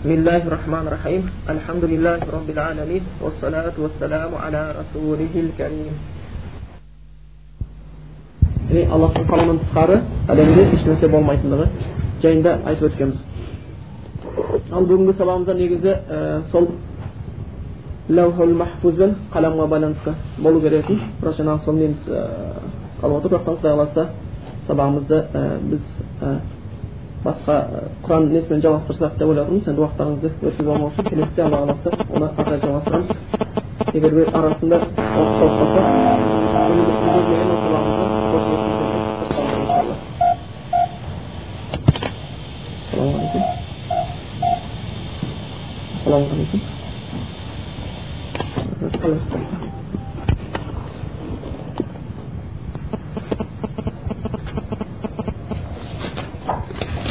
بسم الله الرحمن الرحيم الحمد لله رب العالمين والصلاة والسلام على رسوله الكريم Ya'ni Allohning qalamidan tashqari alamda hech narsa bo'lmaydiganligi jangda aytib o'tganmiz. Al bugungi saboqimizda negizi sol lavhul mahfuz bilan qalamga balansda bo'lib berayotgan Rashana Solmiz qalam o'tirib, Xudo xolasa saboqimizda biz басқа құран несімен жалғастырсақ деп ойлап отырмыз енді уақыттарыңызды өткізіп алмау үшін келесіде алла қаласа оны ары қарай жалғастырамыз. Егер бір арасында уақыт тауып қалсақ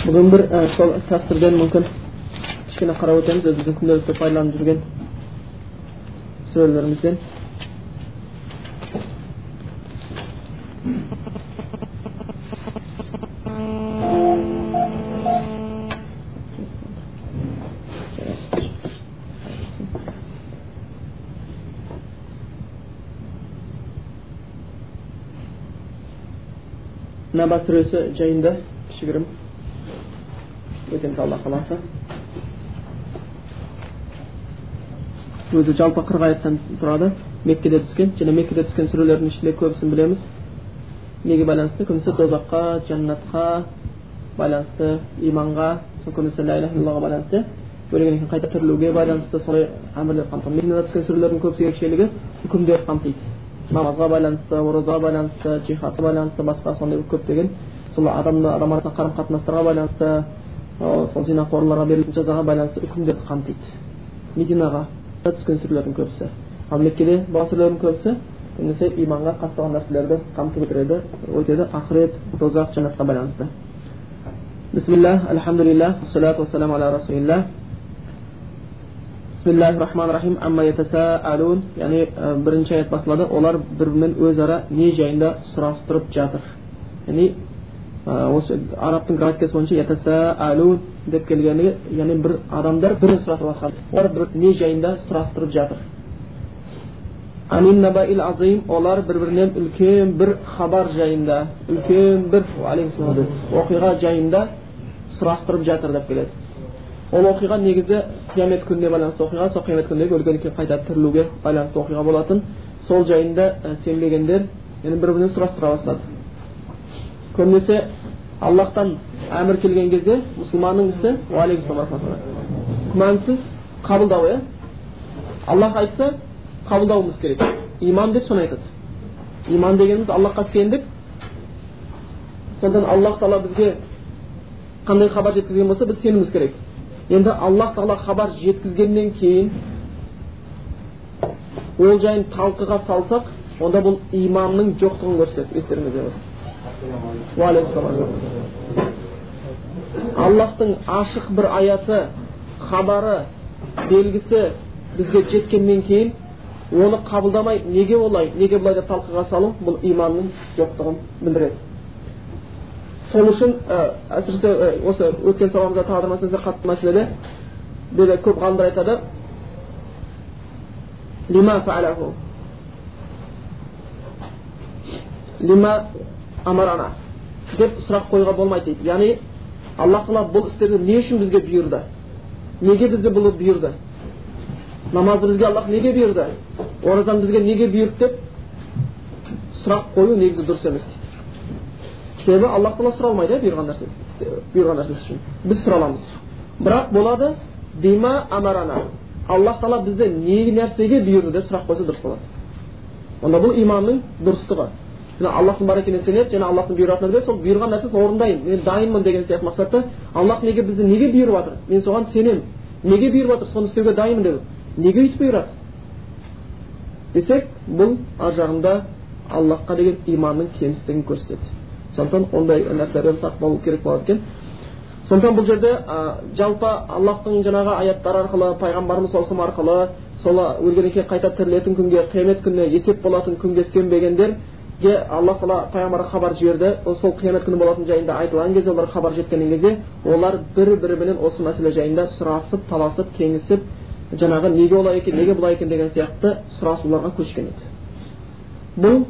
бүгін бір сол тәпсірден мүмкін кішкене қарап өтеміз біздің күнделікті пайдаланып жүрген сүрелерімізден наба сүресі жайында кішігірім өтеміз алла қаласа өзі жалпы қырық аяттан тұрады меккеде түскен және меккеде түскен сүрелердің ішінде көбісін білеміз неге байланысты көбісі тозаққа жәннатқа байланысты иманға көбісі ля иляха иллаллахға байланысты өлгеннен кейін қайта тірілуге байланысты солай әмірлер қамтылған мединада түскен сүрелердің көбісі ерекшелігі үкімдер қамтиды намазға байланысты оразаға байланысты джихадқа байланысты басқа сондай көптеген сол адамды адам арасында қарым қатынастарға байланысты сол зинақорларға берілетін жазаға байланысты үкімдерді қамтиды. Мединаға түскен сүрелердің көбісі. Ал меккеде болған сүрелердің көбісі көбінесе иманға қатысты нәрселерді қамтып өтеді. Өтеді ақырет тозақ жәннатқа байланысты. Бисмиллах альхамдулиллах ассалату вассаламу аля рахмани рахим амма ятасаалун. Яғни бірінші аят басталады олар бір бірімен өзара не жайында сұрастырып жатыр. Яғни осы арабтың графикасы бойынша ятасаалун деп келгендігі яғни бір адамдар бірін сұратып жатқан олар бір не жайында сұрастырып жатыр азим олар бір бірінен үлкен бір хабар жайында үлкен бір оқиға жайында сұрастырып жатыр деп келеді ол оқиға негізі қиямет күніне байланысты оқиға сол қиямет күніндегі өлгеннен қайта тірілуге байланысты оқиға болатын сол жайында сенбегендер енді бір бірінен сұрастыра бастады көбінесе аллахтан әмір келген кезде мұсылманның ісі күмәнсіз қабылдау иә? Аллах айтса қабылдауымыз керек. Иман деп соны айтады. Иман дегеніміз аллахқа сендік. Сондықтан аллах тағала бізге қандай хабар жеткізген болса біз сенуіміз керек. Енді аллах тағала хабар жеткізгеннен кейін ол жайын талқыға салсақ онда бұл иманның жоқтығын көрсетеді естеріңізде болсын. Аллахтың ашық бір аяты хабары белгісі бізге жеткеннен кейін оны қабылдамай неге олай неге былай деп талқыға салу бұл иманның жоқтығын білдіреді. Сол үшін әсіресе осы өткен сабағымызда бір мәселе қатты мәселеде деді көп ғалымдар айтады лима фаалаху лима амарана деп сұрақ қоюға болмайды дейді яғни аллах тағала бұл істерді не үшін бізге бұйырды неге бізді бұл бұйырды намазды бізге аллах неге бұйырды оразаны бізге неге бұйырды деп сұрақ қою негізі дұрыс емес дейді себебі аллах тағала сұралмайды иә бұйырған нәрсесі бұйырған нәрсесі үшін біз сұра аламыз бірақ болады бима амарана аллах тағала бізді не нәрсеге бұйырды деп сұрақ қойса дұрыс болады онда бұл иманның дұрыстығы аллахтың бар екеніне сенеді және аллахтың бұйыратынына біледі сол бұйырған нәрсесін орындаймын мен дайынмын деген сияқты мақсатта аллах неге бізді неге бұйырып жатыр мен соған сенемін неге бұйырып жатыр соны істеуге дайынмын деп неге өйтіп бұйырады десек бұл ар жағында аллахқа деген иманның кемістігін көрсетеді сондықтан ондай нәрселерден сақ болу керек болады екен сондықтан бұл жерде ә, жалпы аллахтың жаңағы аяттары арқылы пайғамбарымыз саллаллаху арқылы сол өлгеннен кейін қайта тірілетін күнге қиямет күніне есеп болатын күнге сенбегендер алла тағала пайғамбарға хабар жіберді сол қиямет күні болатын жайында айтылған кезде оларға хабар жеткен кезде олар бір біріменен осы мәселе жайында сұрасып таласып кеңесіп жаңағы неге олай екен неге былай екен деген сияқты сұрасуларға көшкен еді бұл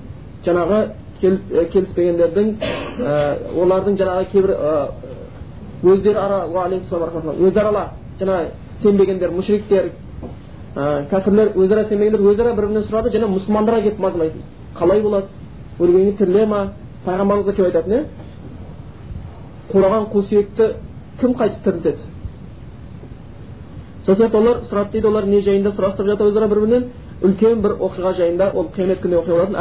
жаңағы келіспегендердің олардың жаңағы кейбір өздері ара өзарала жаңағы сенбегендер мүшриктер кәпірлер өзара сенбегендер өзара бір бірінен сұрады және мұсылмандарға келіп мазалайтын қалай болады өлгеннен тіріле ма пайғамбарымызға келіп айтатын иә қураған қу сүйекті кім қайтып тірілтеді сол сияқты олар сұрады дейді олар не жайында сұрастырып жатыр өзара бір бірінен үлкен бір оқиға жайында ол қиямет күнінде оқиға болатын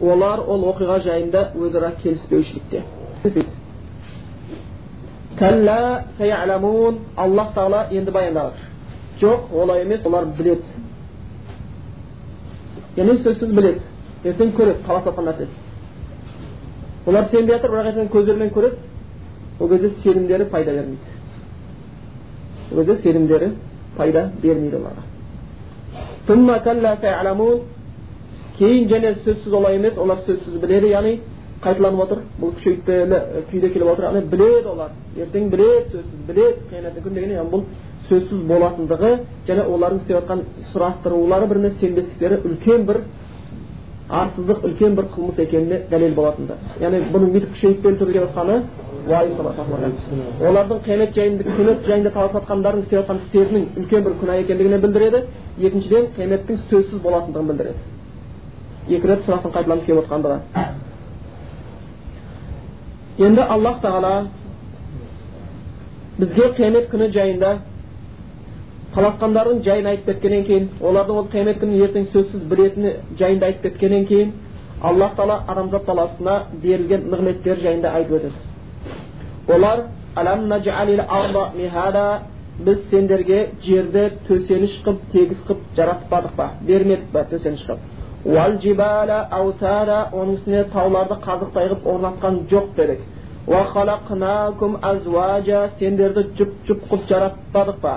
олар ол оқиға жайында өзара келіспеушілікте аллах тағала енді баяндап жоқ олай емес олар біледі яғни сөзсіз біледі ертең көреді таласып жатқан нәрсесі олар сенбей жатыр бірақ ертең көздерімен көреді ол кезде сенімдері пайда бермейді ол кезде сенімдері пайда бермейді оларға кейін және сөзсіз олай емес олар сөзсіз біледі яғни қайталанып отыр бұл күшейтпелі күйде келіп отыр яғни біледі олар ертең біледі сөзсіз біледі қияметтің күні деген бұл сөзсіз болатындығы және олардың істеп жатқан сұрастырулары біріне сенбестіктері үлкен бір арсыздық үлкен бір қылмыс екеніне дәлел болатынды яғни бұның бүйтіп күшейтпелі түрде келіп жатқаны олардың қиямет жайында күні жайында таласып жатқандарын істеп жатқан істерінің үлкен бір күнә екендігіне білдіреді. Екіншіден қияметтің сөзсіз болатындығын білдіреді. Екі рет сұрақтың қайталанып келіп отырғандығы. Енді аллах тағала бізге қиямет күні жайында таласқандардың жайын айтып кеткеннен кейін олардың ол қиямет күнін ертең сөзсіз білетіні жайында айтып кеткеннен кейін аллах тағала адамзат баласына берілген нығметтер жайында айтып өтеді олар біз сендерге жерді төсеніш қылып тегіс қылып жаратпадық па бермедік па төсеніш қылып оның үстіне тауларды қазықтай қылып орнатқан жоқ дедік сендерді жұп жұп қылып жаратпадық па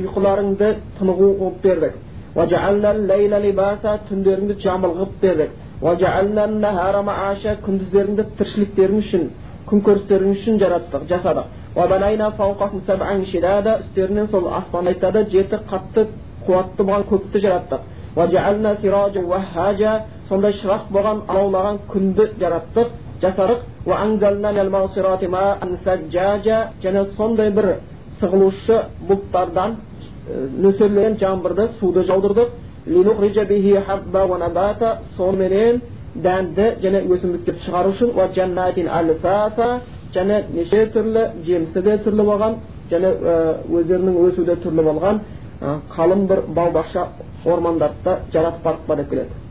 ұйқыларыңды тынығу қылып бердік түндеріңді жамыл қылып бердік күндіздеріңді тіршіліктерің үшін күн көрістерің үшін жараттық жасадық үстерінен сол аспан айтады жеті қатты қуатты болған көкті жараттық сондай шырақ болған алаулаған күнді жараттық жасадық және сондай бір сығылушы бұлттардан нөсерлеген жаңбырды суды жаудырдық соныменен дәнді және өсімдіктерді шығару үшін және неше түрлі жемісі де түрлі болған және өздерінің өсуі де түрлі болған қалың бір бау бақша ормандарды да жаратып бардық па деп келеді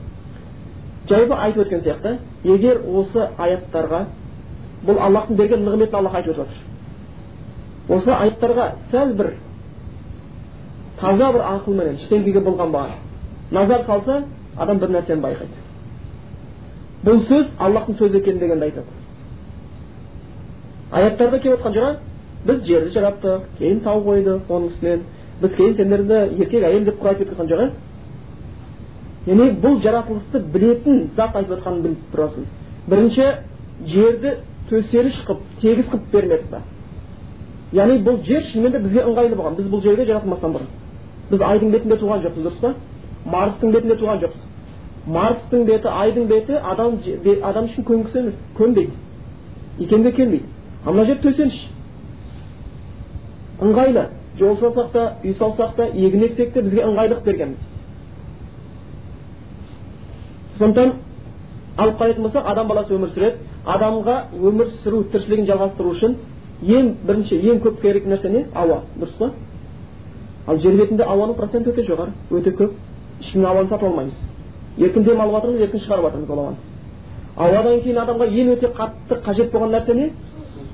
жайбы айтып өткен сияқты егер осы аяттарға бұл аллахтың берген нығметін аллах айтып өтіп жатыр осы аяттарға сәл бір таза бір ақылменен ештеңкеге былғанбаған назар салса адам бір нәрсені байқайды. Бұл сөз аллахтың сөзі екендігенді айтады. Аяттарда келіп отқан жаңа біз жерді жараттық кейін тау қойдық оның үстінен біз кейін сендерді еркек әйел деп құрайтып жатқан жоқ яғни бұл жаратылысты білетін зат айтып жатқанын біліп тұрасың бірінші жерді төселіш қылып тегіс қылып па яғни бұл жер шынымен де бізге ыңғайлы болған біз бұл жерге жаратылмастан бұрын біз айдың бетінде туған жоқпыз дұрыс па марстың бетінде туған жоқпыз марстың беті айдың беті адам адам үшін көнгісі емес көнбейді икемге келмейді ал мына жер төсеніш ыңғайлы жол салсақ та үй салсақ та егін ексек те бізге ыңғайлық бергенбіз сондықтан алып қарайтын болсақ адам баласы өмір сүреді. Адамға өмір сүру тіршілігін жалғастыру үшін ең бірінші ең көп керек нәрсе не? Ауа. Дұрыс па? Ал жер бетінде ауаның проценті өте жоғары өте көп. Ешкімнің ауаны сатып алмаймыз. Еркін дем алып жатырмыз еркін шығарып жатырмыз ол ауаны. Ауадан кейін адамға ең өте қатты қажет болған нәрсе не?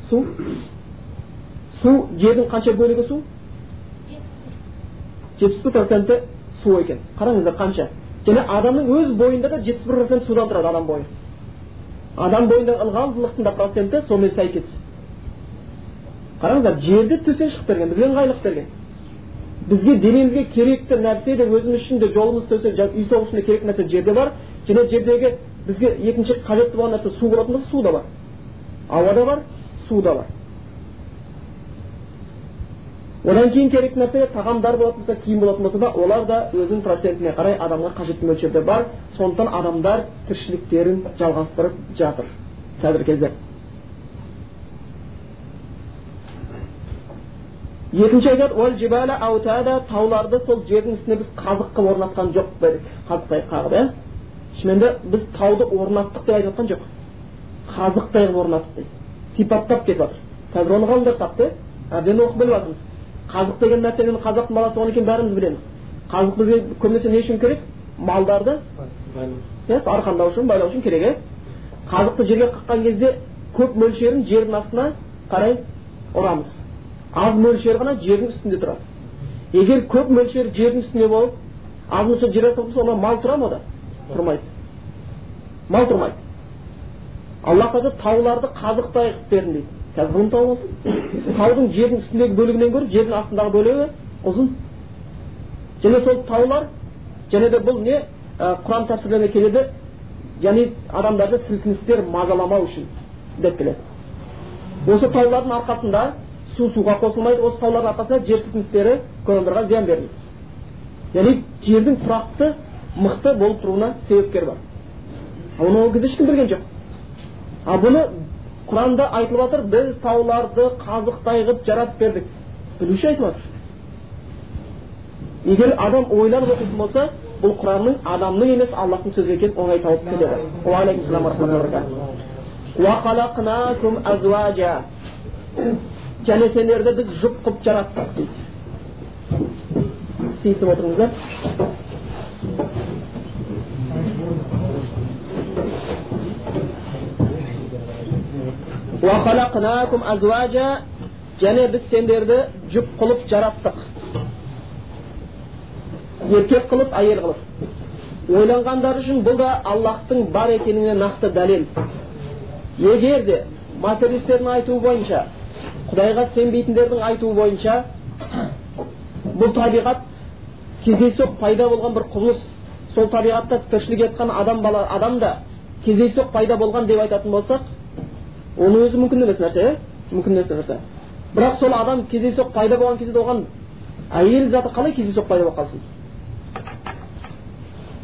Су. Су жердің қанша бөлігі су? Жетпіс бір проценті су екен. Қараңыздар қанша? Және адамның өз бойында да жетпіс бір процент судан тұрады адам бойы адам бойындағы ылғалдылықтың да проценті сонымен сәйкес қараңыздар жерді төсен шығып берген бізге ыңғайлық берген бізге денемізге керекті нәрсе де өзіміз үшін де жолымыз төсек үй соғу үшін керек нәрсе жерде бар және жердегі бізге екінші қажетті болған нәрсе су болатын болса су да бар ауа да бар су да бар одан кейін керек нәрсе тағамдар болатын болса киім болатын болса да олар да өзінің процентіне қарай адамға қажетті мөлшерде бар. Сондықтан адамдар тіршіліктерін жалғастырып жатыр. Қазіргі кезде. Екінші айтады тауларды сол жердің үстіне біз қазық қылып орнатқан жоқ па едік қазықтай қағып иә? Шынымен біз тауды орнаттық деп айтып жатқан жоқ. Қазықтай қылып орнаттық дейді. Сипаттап кетіп жатыр қазір оны ғалымдар тапты. Әбден оқып біліп жатырмыз қазық деген нәрсені қазақтың баласы болғаннан кейін бәріміз білеміз. Қазық бізге көбінесе не үшін керек? Малдарды. Иә арқандау үшін байлау үшін керек иә қазықты жерге қаққан кезде көп мөлшерін жердің астына қарай ұрамыз. Аз мөлшері ғана жердің үстінде тұрады. Егер көп мөлшері жердің үстінде болып аз мөлшер жер астында болса онда мал тұра ма да тұрмайды. Мал тұрмайды. Аллах тағала тауларды қазықтай қылып бердім дейді. Қазір ғылым тауып таудың жердің үстіндегі бөлігінен гөрі жердің астындағы бөлігі ұзын. Және сол таулар және де бұл не? Құран тәпсірлеріне келеді. Яғни адамдарды сілкіністер мазаламау үшін деп келеді. Осы таулардың арқасында су суға қосылмайды. Осы таулардың арқасында жер сілкіністері адамдарға зиян бермейді. Яғни жердің тұрақты мықты болып тұруына себепкер бар. Оны ол кезде ешкім білген жоқ. Ал бұны құранда айтылып жатыр біз тауларды қазықтай қылып жаратып бердік білуші айтып жатыр егер адам ойланып оқитын болса бұл құранның адамның емес аллахтың сөзі екенін оңай тауып кетеді және сендерді біз жұп қылып жараттық дейді сыйысып отырыңыздар және біз сендерді жұп қылып жараттық еркек қылып әйел қылып ойланғандар үшін бұл да аллахтың бар екеніне нақты дәлел егер де материалистердің айтуы бойынша құдайға сенбейтіндердің айтуы бойынша бұл табиғат кездейсоқ пайда болған бір құбылыс сол табиғатта тіршілік етқан адам бала адам да кездейсоқ пайда болған деп айтатын болсақ оның өзі мүмкін емес нәрсе иә мүмкін емес нәрсе бірақ сол адам кездейсоқ пайда болған кезде оған әйел заты қалай кездейсоқ пайда болып қалсын?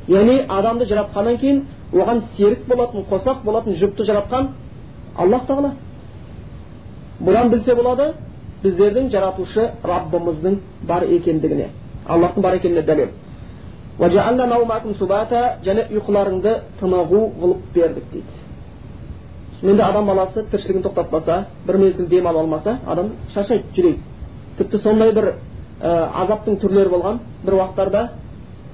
Яғни адамды жаратқаннан кейін оған серік болатын қосақ болатын жұпты жаратқан аллах тағала. Бұдан білсе болады біздердің жаратушы раббымыздың бар екендігіне. Аллахтың бар екеніне дәлел. Және ұйқыларыңды тынығу қылып бердік дейді. Енді адам баласы тіршілігін тоқтатпаса бір мезгіл дем ала алмаса адам шаршайды жүрейді тіпті сондай бір ә, азаптың түрлері болған бір уақыттарда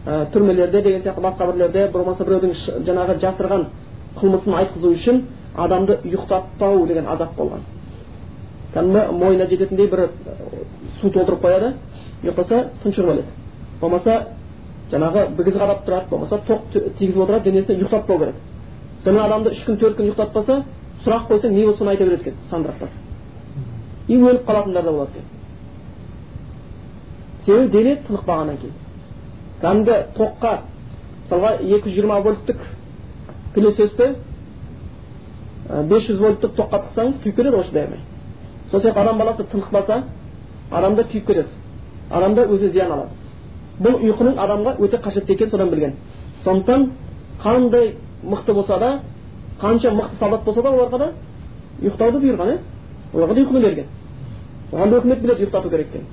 ә, түрмелерде деген сияқты басқа бірлерде болмаса біреудің жаңағы жасырған қылмысын айтқызу үшін адамды ұйықтатпау деген азап болған кәдімгі мойнына жететіндей бір су толтырып қояды ұйықтаса тұншығып өледі болмаса жаңағы бігіз қадап тұрады болмаса тоқ тигізіп отырады денесіне ұйықтатпау керек сонымен адамды үш күн төрт күн ұйықтатпаса сұрақ қойсаң не болса соны айта береді екен сандырақтап и өліп қалатындар да болады екен себебі дене тынықпағаннан кейін кәдімгі тоққа мысалға екі жүз жиырма вольттік пылесосты бес жүз вольттық тоққа тықсаңыз күйіп кетеді ғой шыдай алмай сол сияқты адам баласы тынықпаса адамда күйіп кетеді адамда өзіне зиян алады бұл ұйқының адамға өте қажетті екенін содан білген сондықтан қандай мықты болса да қанша мықты солдат болса да оларға да ұйықтауды бұйырған иә оларға да ұйқыны берген. Оған да үкімет біледі ұйықтату керек екенін.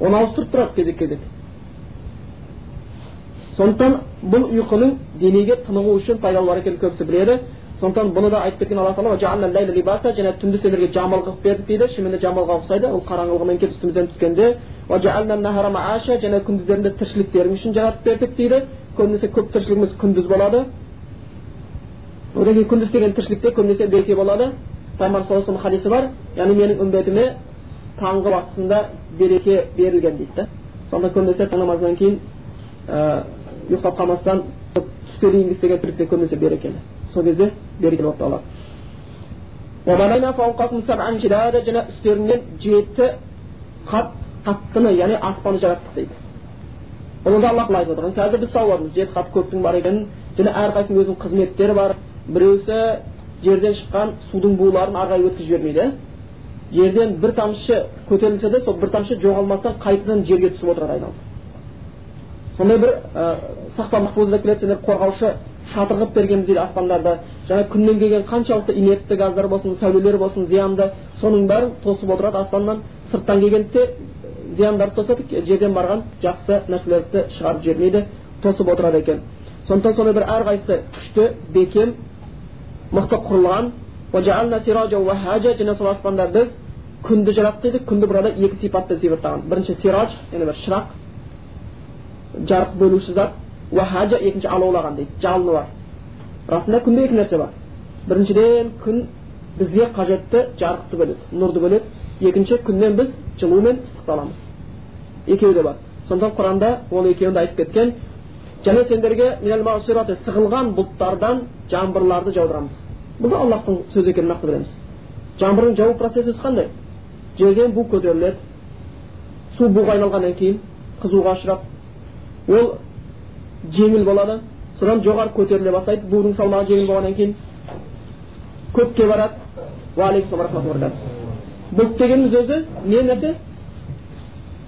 Оны ауыстырып тұрады кезек кезек. Сондықтан бұл ұйқының денеге тынығу үшін пайдалы бар екенін көбісі біледі. Сондықтан бұны да айтып кеткен алла тағала және түнді сендерге жамал қылып бердік дейді. Шынымен де жамалға ұқсайды. Ол қараңғылығымен келіп үстімізден түскенде және күндіздерінде тіршіліктерің үшін жаратып бердік дейді. Көбінесе көп тіршілігіміз күндіз болады. Одан кейін күндіз деген тіршілікте көбінесе береке болады пайғамбар саллаллаху алейhi хадисі бар яғни менің үмбетіме таңғы уақытысында береке берілген дейді да сонда көбінесе таң намазынан кейін ә, ұйықтап қалмастан түске дейінгі істеген тірлікте көбінесе берекелі сол кезде берекелі болып табылады және үстеріңнен жеті қат қаттыны яғни аспанды жараттық дейді оны да алла тағала айтып отырған қазір біз тауып жатырмыз жеті қат көктің бар екенін және әрқайсысының өзінің қызметтері бар біреусі жерден шыққан судың буларын ары қарай өткізіп жібермейді. Жерден бір тамшы көтерілсе де сол бір тамшы жоғалмастан қайтадан жерге түсіп отырады айналып. Сондай бір ә, сақта махфузда келеді. Сендер қорғаушы шатыр қылып бергенбіз дейді аспандарды жаңа күннен келген қаншалықты инертті газдар болсын сәулелер болсын зиянды соның бәрін тосып отырады. Аспаннан сырттан келгенді де зияндарды тосады жерден барған жақсы нәрселерді шығарып жібермейді тосып отырады екен. Сондықтан сондай бір әрқайсысы күшті бекем мықты құрылған және сол аспанда біз күнді жараттық дейді күнді burada екі сипатпен сипаттаған бірінші сирадж яғни бір шырақ жарық бөлуші зат уахаджа екінші алаулаған дейді жалыны бар расында күнде екі нәрсе бар біріншіден күн бізге қажетті жарықты бөледі нұрды бөледі екінші күннен біз жылу мен ыстықты аламыз екеуі де бар сондықтан құранда ол екеуін де айтып кеткен және сендерге сығылған бұлттардан жаңбырларды жаудырамыз бұл да аллахтың сөзі екенін нақты білеміз жаңбырдың жауу процесі қандай жерден бу көтеріледі су буға айналғаннан кейін қызуға ұшырап ол жеңіл болады содан жоғары көтеріле бастайды будың салмағы жеңіл болғаннан кейін көкке барады бұлт дегеніміз өзі не нәрсе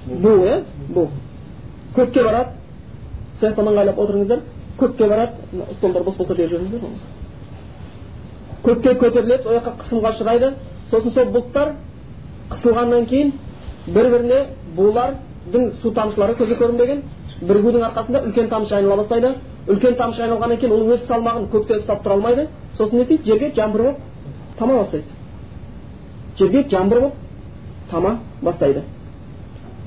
бу иә бу көкке барады сол жақтан ыңғайлап отырыңыздар көкке барады столдар бос болса беріп жіберіңіздер көкке көтеріледі сол жаққа қысымға ұшырайды сосын сол бұлттар қысылғаннан кейін бір біріне булардың су тамшылары көзге көрінбеген бірігудің арқасында үлкен тамшы айнала бастайды үлкен тамшы айналғаннан кейін ол өз салмағын көкте ұстап тұра алмайды сосын не істейді жерге жаңбыр болып тама бастайды жерге жаңбыр болып тама бастайды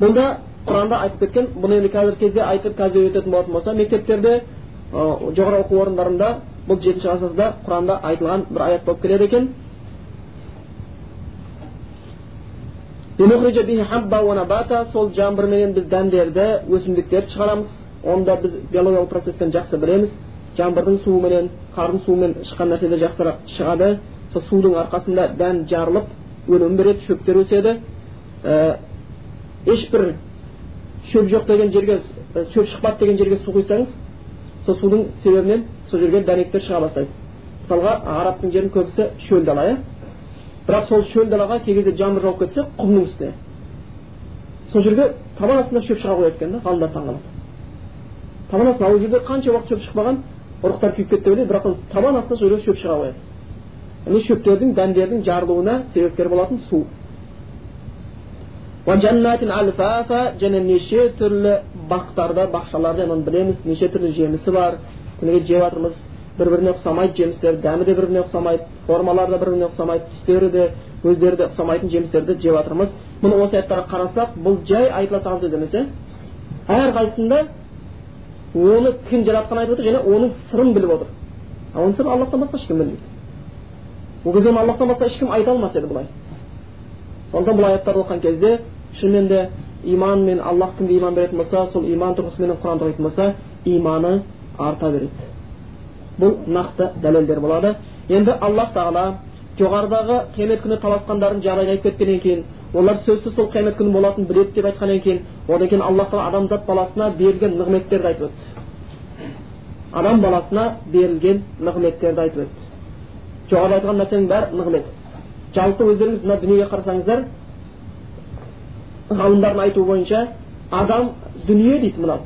бұнда құранда айтып кеткен бұны енді қазіргі кезде айтып қазір өтетін болатын болса мектептерде жоғары оқу орындарында бұл жетінші ғасырда құранда айтылған бір аят болып келеді екен сол жаңбырменен біз дәндерді өсімдіктерді шығарамыз оны да біз биологиялық процесстен жақсы білеміз жаңбырдың суыменен қардың суымен шыққан нәрселер жақсырақ шығады сол судың арқасында дән жарылып өнім береді шөптер өседі ешбір шөп жоқ деген жерге шөп шықпады деген жерге су құйсаңыз сол судың себебінен сол жерге дәнектер шыға бастайды. Мысалға арабтың жерін көбісі шөл дала иә? Бірақ сол шөл далаға кей кезде жаңбыр жауып кетсе құмның үстіне. Сол жерге табан астында шөп шыға қояды екен да ғалымдар таңқалады табан астына ол жерде қанша уақыт шөп шықпаған ұрықтар күйіп кетті деп ойлайды бірақ табан астында сол жерге шөп шыға қояды. Яғни шөптердің дәндердің жарылуына себепкер болатын су. Және неше түрлі бақтарда бақшаларда оны білеміз неше түрлі жемісі бар күніге жеп жатырмыз бір біріне ұқсамайды жемістер дәмі де бір біріне ұқсамайды формалары да бір біріне ұқсамайды түстері де өздері де ұқсамайтын жемістерді жеп жатырмыз мұны осы аяттарға қарасақ бұл жай айтыла салған сөз емес иә әрқайсысында оны кім жаратқанын айтып отыр және оның сырын біліп отыр оның сырын аллахтан басқа ешкім білмейді ол кезде оны аллахтан басқа ешкім айта алмас еді былай сондықтан бұл аяттарды оқыған кезде шынымен де иман мен аллах кімге иман беретін болса сол иман тұрғысыменен құранды оқитын болса иманы арта береді бұл нақты дәлелдер болады енді аллах тағала жоғарыдағы қиямет күні таласқандардың жағдайын айтып кеткеннен кейін олар сөзсіз сол қиямет күні болатынын біледі деп айтқаннан кейін одан кейін аллах тағала адамзат баласына берілген нығметтерді айтып өтті адам баласына берілген нығметтерді айтып өтті жоғарыда айтылған нәрсенің бәрі нығмет жалпы өздеріңіз мына дүниеге қарасаңыздар ғалымдардың айтуы бойынша адам дүние дейді мынау.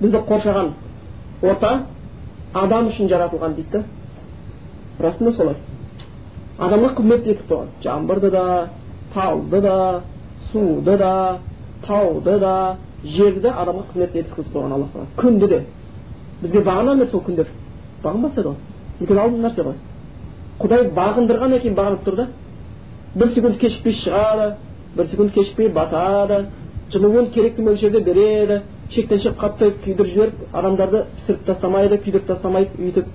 Бізді қоршаған орта адам үшін жаратылған дейді да. Расында солай. Адамға қызмет етіп қойған жаңбырды да талды да суды да тауды да жерді де адамға қызмет еткізіп қойған алла тағала. Күнді де. Бізге бағына сол күндер. Бағынбас еді ғой үлкен алдын нәрсе ғой. Құдай бағындырғаннан кейін бағынып тұр да. Бір секунд кешікпей шығады. Бір секунд кешікпей батады жылуын керекті мөлшерде береді шектен шығып қатты күйдіріп жіберіп адамдарды пісіріп тастамайды күйдіріп тастамайды өйтіп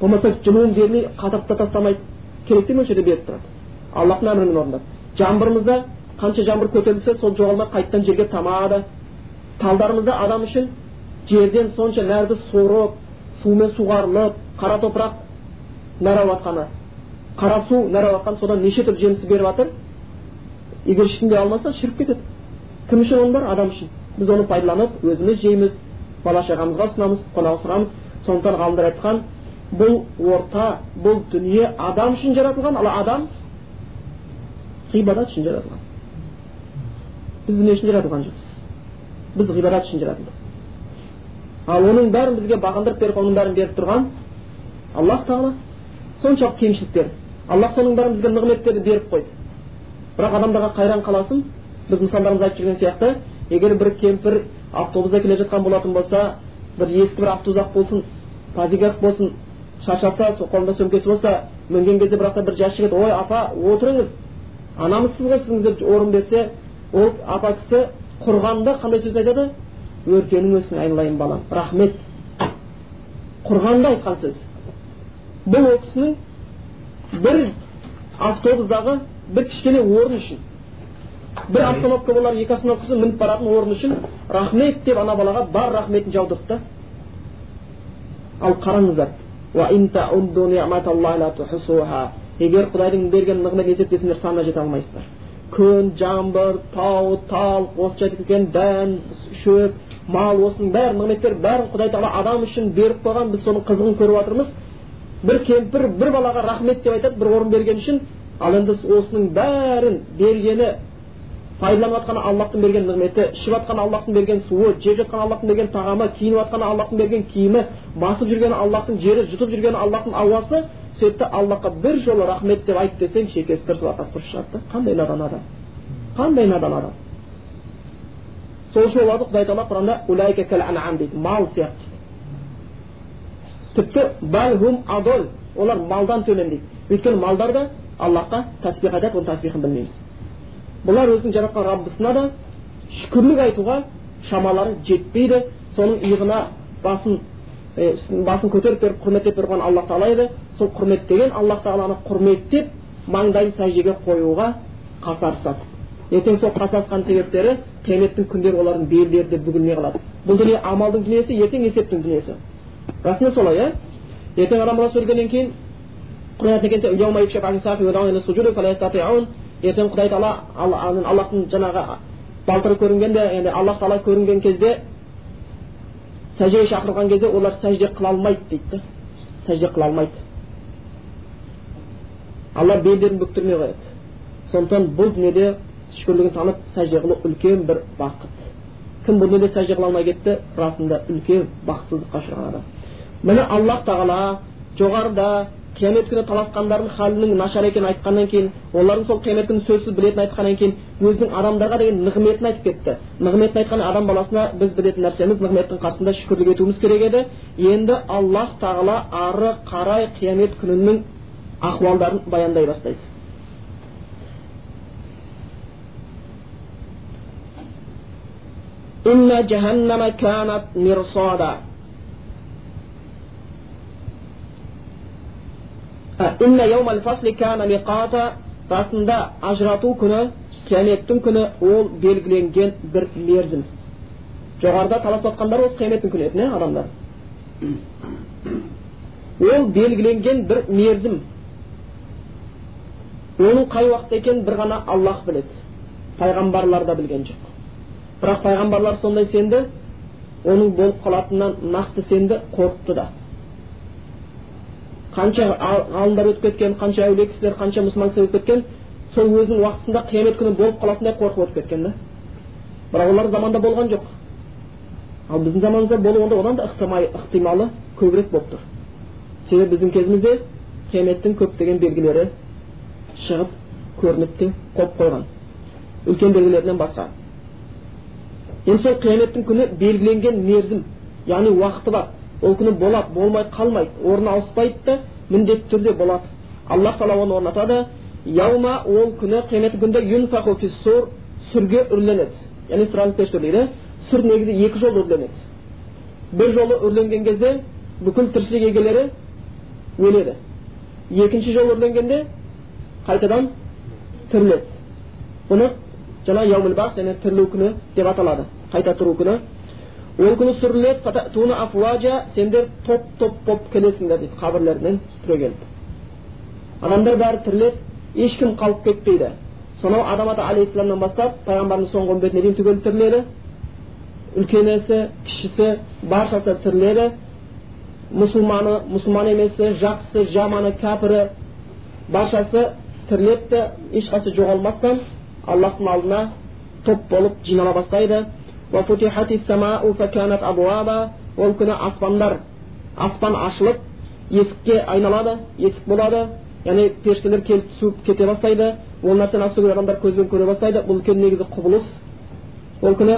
болмаса жылуын бермей қатырып та тастамайды керекті мөлшерде беріп тұрады аллахтың әмірімен орындап жаңбырымызда қанша жаңбыр көтерілсе сол жоғалмай қайтадан жерге тамады талдарымызда адам үшін жерден сонша нәрді сорып сумен суғарылып қара топырақ нәр алып жатқаны қара су нәр алып жатқан содан неше түрлі жемісті беріп жатыр егер ешкім алмаса шіріп кетеді. Кім үшін оның бар? Адам үшін. Біз оны пайдаланып өзіміз жейміз бала шағамызға ұсынамыз қонақ ұсынамыз сондықтан ғалымдар айтқан бұл орта бұл дүние адам үшін жаратылған ал адам ғибадат үшін жаратылған біз дүние үшін жаратылған жоқпыз. Біз ғибадат үшін жаратылдық. Ал оның бәрін бізге бағындырып беріп оның бәрін беріп тұрған аллах тағала соншалық кеңшіліктер аллах соның бәрін бізге нығметтерді беріп қойды. Бірақ адамдарға қайран қаласың. Біз мысалдарымызда айтып жүрген сияқты егер бір кемпір автобуста келе жатқан болатын болса бір ескі бір автозақ болсын подигарх болсын шаршаса қолында сөмкесі болса мінген кезде бір бір жас жігіт ой апа отырыңыз анамызсыз ғой сізге орын берсе ол апа кісі құрғанда қандай сөз айтады? Өркенің өссін айналайын балам рахмет құрғанда айтқан сөз. Бұл ол кісінің бір автобустағы бір кішкене орын үшін бір остановка болар екі остановкасы мініп баратын орын үшін рахмет деп ана балаға бар рахметін жаудырды да ал қараңыздар егер құдайдың берген нығметін есептесеңдер санына жете алмайсыздар күн жаңбыр тау тал осы кеткен дән шөп мал осының бәрі нығметтер бәрін құдай тағала адам үшін беріп қойған біз соның қызығын көріп жатырмыз бір кемпір бір балаға рахмет деп айтады бір орын берген үшін ал енді осының бәрін бергені пайдаланып жатқаны аллахтың берген нығметі ішіп жатқаны аллахтың берген суы жеп жатқан аллахтың берген тағамы киініп жатқаны аллахтың берген киімі басып жүргені аллахтың жері жұтып жүргені аллахтың ауасы сөйтті аллахқа бір жолы рахмет деп айт десең шекесі дұрыс арқасы дұрыс шығады да. Қандай надан адам? Қандай надан адам? Сол үшін оларды құдай тағала құранда дейді мал сияқты. Тіпті адол олар малдан төмен дейді. Өйткені малдар да аллахқа тәсбих айтады оның тәсбихін білмейміз бұлар өзінің жаратқан раббысына да шүкірлік айтуға шамалары жетпейді соның иығына басын ә, басын көтеріп беріп құрметтеп қойған аллах тағала еді сол құрметтеген аллах тағаланы құрметтеп маңдайын сәждеге қоюға қасарысады ертең сол қасарысқан себептері қияметтің күндері олардың белдері де бүгілмей қалады бұл дүние амалдың дүниесі ертең есептің дүниесі расында солай иә ертең өлгеннен кейін ертең құдай тағала аллахтың жаңағы балтыры көрінгенде яғни аллах тағала көрінген кезде сәждеге шақырылған кезде олар сәжде қыла алмайды дейді да сәжде қыла алмайды алла белдерін бүктірмей қояды сондықтан бұл дүниеде шүкірлігін танып сәжде қылу үлкен бір бақыт кім бұл дүниеде сәжде қыла алмай кетті расында үлкен бақытсыздыққа ұшыраған адам міне аллах тағала жоғарыда қиямет күні таласқандардың халінің нашар екенін айтқаннан кейін олардың сол қиямет күнін сөзсіз білетінін айтқаннан кейін өзінің адамдарға деген нығметін айтып кетті нығметін айтқан адам баласына біз білетін нәрсеміз нығметтің қасында шүкірлік етуіміз керек еді енді аллах тағала ары қарай қиямет күнінің ахуалдарын баяндай бастайды إن جهنم كانت مرصادا расында ажырату күні қияметтің күні ол белгіленген бір мерзім жоғарыда таласып жатқандар осы қияметтің күні еді адамдар ол белгіленген бір мерзім оның қай уақытта екенін бір ғана аллах біледі пайғамбарлар да білген жоқ бірақ пайғамбарлар сондай сенді оның болып қалатынынан нақты сенді қорқытты да қанша ғалымдар өтіп кеткен қанша әулие кісілер қанша мұсылман кісілер өтіп кеткен сол өзінің уақытысында қиямет күні болып қалатындай қорқып өтіп кеткен да. бірақ олардың заманында болған жоқ. ал біздің заманымызда болуында одан да ықтималы көбірек болып тұр. себебі біздің кезімізде қияметтің көптеген белгілері шығып көрініп те қойып қойған. үлкен белгілерінен басқа. енді сол қияметтің күні белгіленген мерзім яғни уақыты бар. Ол күні болады болмай қалмайды орны ауыспайды да міндетті түрде болады. Аллах тағала оны орнатады. Яума ол күні қияметтің күнінде сур сүрге үрленеді. Яғни пешті дейді. Сүр негізі екі жолы үрленеді. Бір жолы үрленген кезде бүкіл тіршілік егелері өледі. Екінші жолы үрленгенде қайтадан тіріледі. Бұны жаңа яумул бас яғни тірілу күні деп аталады. Қайта тұру күні. Ол күні сүріледі сендер топ топ болып келесіңдер дейді қабірлерінен түрегеліп адамдар бәрі тіріледі ешкім қалып кетпейді сонау адам ата алейхисаламнан бастап пайғамбарымыз соңғы үмбетіне дейін түгел тіріледі үлкенесі кішісі баршасы тіріледі мұсылманы мұсылман емесі жақсысы жаманы кәпірі баршасы тіріледі ешқайсысы жоғалмастан аллахтың алдына топ болып жинала бастайды ол күні аспандар аспан ашылып есікке айналады есік болады яғни періштелер келіп түсіп кете бастайды ол нәрсені адамдар көзбен көре бастайды бұл үлкен негізі құбылыс ол күні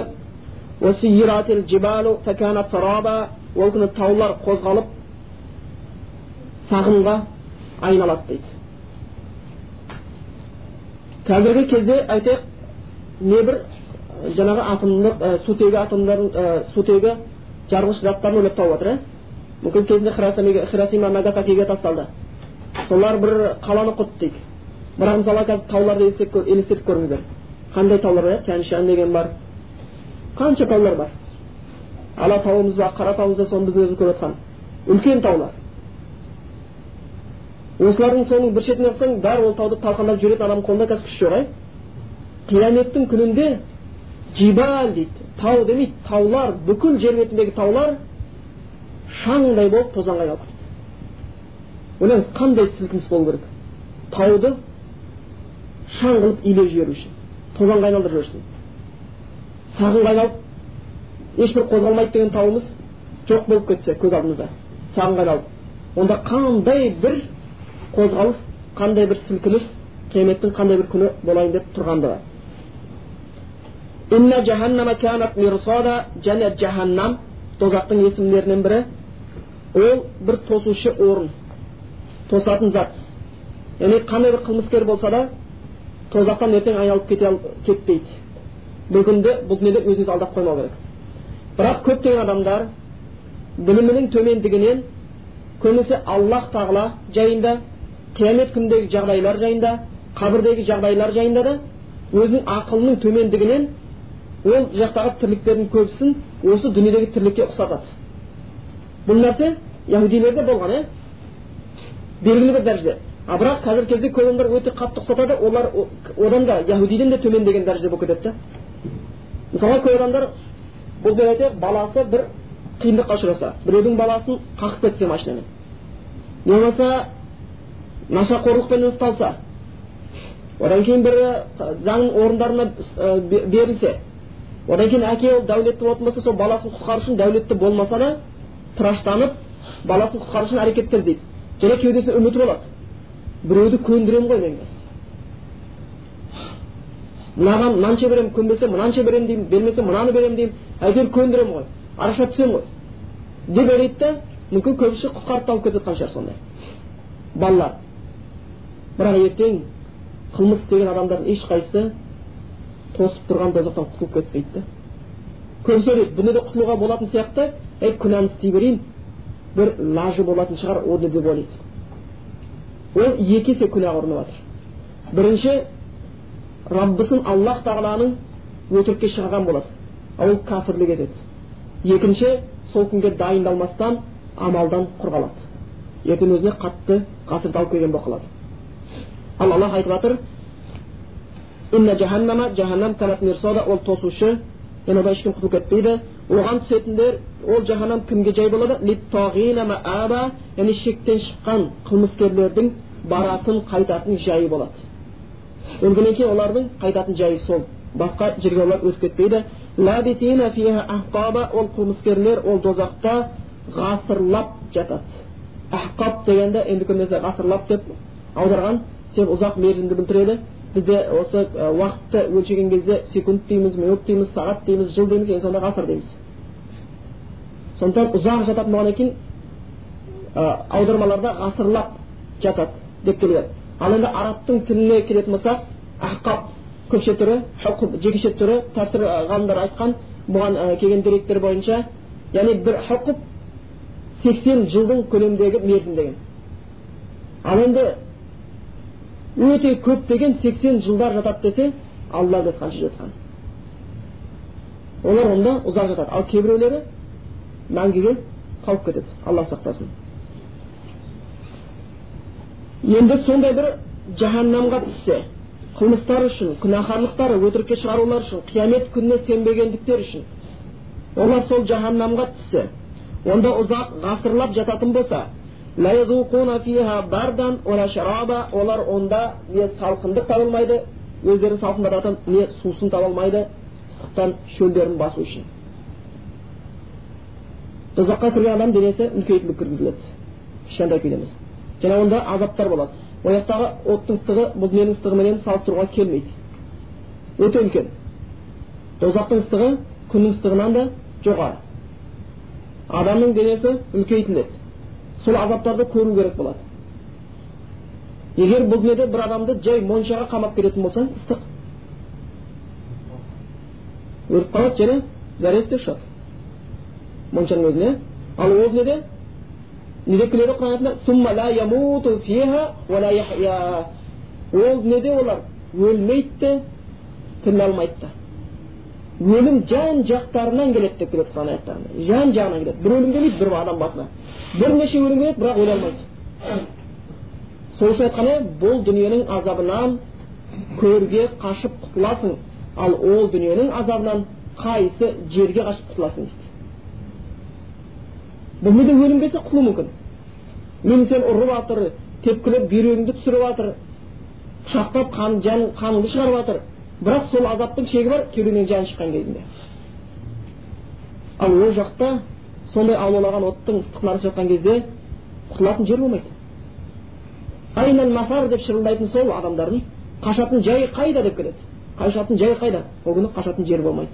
ол күні таулар қозғалып сағымға айналады дейді қазіргі кезде айтайық небір жаңағы атомдық сутегі атомдарын сутегі жарғыш заттарын ойлап тауып жатыр иә мүмкін кезінде хиросима нагасакиге тасталды солар бір қаланы құртты дейік бірақ мысалы қазір тауларды елестетіп көріңіздер қандай таулар иә тянь шань деген бар қанша таулар бар алатауымыз бар қаратауымыз да соны біздің өзіміз көріп жатқан үлкен таулар осылардың соның бір шетіне алсаң бәрі ол тауды талқандап жүретін адамның қолында қазір күш жоқ иә қияметтің күнінде жибал дейді тау демейді таулар бүкіл жер бетіндегі таулар шаңдай болып тозаңға айналып кетеді ойлаңыз қандай сілкініс болу керек тауды шаң қылып илеп жіберу үшін тозаңға айналдырып жіберсін сағынға айналып ешбір қозғалмайды деген тауымыз жоқ болып кетсе көз алдымызда сағынға айналып онда қандай бір қозғалыс қандай бір сілкініс қияметтің қандай бір күні болайын деп тұрғандығы және жаһаннам тозақтың есімдерінің бірі ол бір тосушы орын тосатын зат яғни қандай бір қылмыскер болса да тозақтан ертең айналып кете кетпейді күнде бұл дүниеде өзіңізді алдап қоймау керек бірақ көптеген адамдар білімінің төмендігінен көбінесе аллах тағала жайында қиямет күніндегі жағдайлар жайында қабірдегі жағдайлар жайында да өзінің ақылының төмендігінен ол жақтағы тірліктердің көбісін осы дүниедегі тірлікке ұқсатады. Бұл нәрсе яхудилерде болған иә белгілі бір дәрежеде а бірақ қазіргі кезде көп адамдар өте қатты ұқсатады олар одан да яхудиден де төмен деген дәрежеде болып кетеді да мысалға көп адамдар бұл деп айтайық баласы бір қиындыққа ұшыраса біреудің баласын қағып кетсе машинамен. Не болмаса нашақорлықпен ұсталса одан кейін бір заң орындарына берілсе одан кейін әке ол дәулетті болатын болса сол баласын құтқару үшін дәулетті болмаса да тыраштанып баласын құтқару үшін әрекеттер іздейді және кеудесінде үміті болады. Біреуді көндіремін ғой мен қазір мынаған мынанша беремін көнбесе мынанша беремін деймін бермесе мынаны беремін деймін. Әйтеуір көндіремін ғой. Араша түсемін ғой. Деп ойлайды да мүмкін көбісі құтқарып та алып кетіп жатқан шығар сондай балалар. Бірақ ертең қылмыс істеген адамдардың ешқайсысы тосып тұрған тозақтан құтылып кетпейді да ойлайды бұл дүниеде құтылуға болатын сияқты ей күнәні істей берейін бір лажы болатын шығар оны деп ойлайды. Ол екі есе күнәға ұрынып жатыр бірінші раббысын аллах тағаланың өтірікке шығарған болады. Ол кәпірлік етеді. Екінші сол күнге дайындалмастан амалдан құр қалады ертең өзіне қатты ғасырды алып келген болып қалады. Ал аллах айтып жатыр инна жаханнама жаһаннам мирсода ол тосушы яғни одан ешкім құтылып кетпейді оған түсетіндер ол жаһаннам кімге жай болады яғни шектен шыққан қылмыскерлердің баратын қайтатын жайы болады өлгеннен кейін олардың қайтатын жайы сол басқа жерге олар өтіп кетпейді ол қылмыскерлер ол дозақта ғасырлап жатады ахқаб дегенде енді көбінесе ғасырлап деп аударған себебі ұзақ мерзімді білдіреді бізде осы уақытты өлшеген кезде секунд дейміз минут дейміз сағат дейміз жыл дейміз ең соңында ғасыр дейміз. Сондықтан ұзақ жататын болғаннан кейін аудармаларда ғасырлап жатады деп келген. Ал енді арабтың тіліне келетін болсақ ахқаб көпше түрі жекеше түрі тәсір ғалымдар айтқан бұған келген деректер бойынша яғни бір хұқып сексен жылдың көлеміндегі мерзім деген ал енді өте көп деген сексен жылдар жатады десе алла біледі қанша жатқанын олар онда ұзақ жатады. Ал кейбіреулері мәңгіге қалып кетеді. Алла сақтасын. Енді сондай бір жаһаннамға түссе қылмыстары үшін күнәһарлықтары өтірікке шығарулар үшін қиямет күніне сенбегендіктері үшін олар сол жаһаннамға түссе онда ұзақ ғасырлап жататын болса олар онда не салқындық таба алмайды өздері салқындататын не сусын таба алмайды ыстықтан шөлдерін басу үшін тозаққа кірген адам денесі үлкейтіліп кіргізіледі кішкентай күйде және онда азаптар болады ол жақтағы оттың ыстығы бұл дүниенің ыстығыменен салыстыруға келмейді өте үлкен тозақтың ыстығы күннің ыстығынан да жоғары адамның денесі үлкейтіледі сол азаптарды көру керек болады. Егер бұл дүниеде бір адамды жай моншаға қамап кететін болсаң ыстық. Өліп қалады және зәресі де ұшады. Моншаның өзіне. Ал ол дүниеде не деп келеді ол дүниеде олар өлмейді де тіріле алмайды да. Өлім жан жақтарынан келеді деп келеді құран аяттарында жан жағынан келеді бір өлім келмейді бір адам басына бірнеше өлім келеді бірақ өле алмайды сол үшін айтқан бұл дүниенің азабынан көрге қашып құтыласың ал ол дүниенің азабынан қайсы жерге қашып құтыласың дейді бұл неде өлім келсе құтылу мүмкін мені сен ұрып жатыр тепкілеп бүйрегіңді түсіріп жатыр пышақтап қан жан қаныңды шығарып жатыр бірақ сол азаптың шегі бар кеудеңнен жан шыққан кезінде. Ал ол жақта сондай аулалаған оттың ыстық жатқан кезде құтылатын жер болмайды. Айнал мафар деп шырылдайтын сол адамдардың қашатын жайы қайда деп келеді? Қашатын жай қайда? Ол күні қашатын жер болмайды.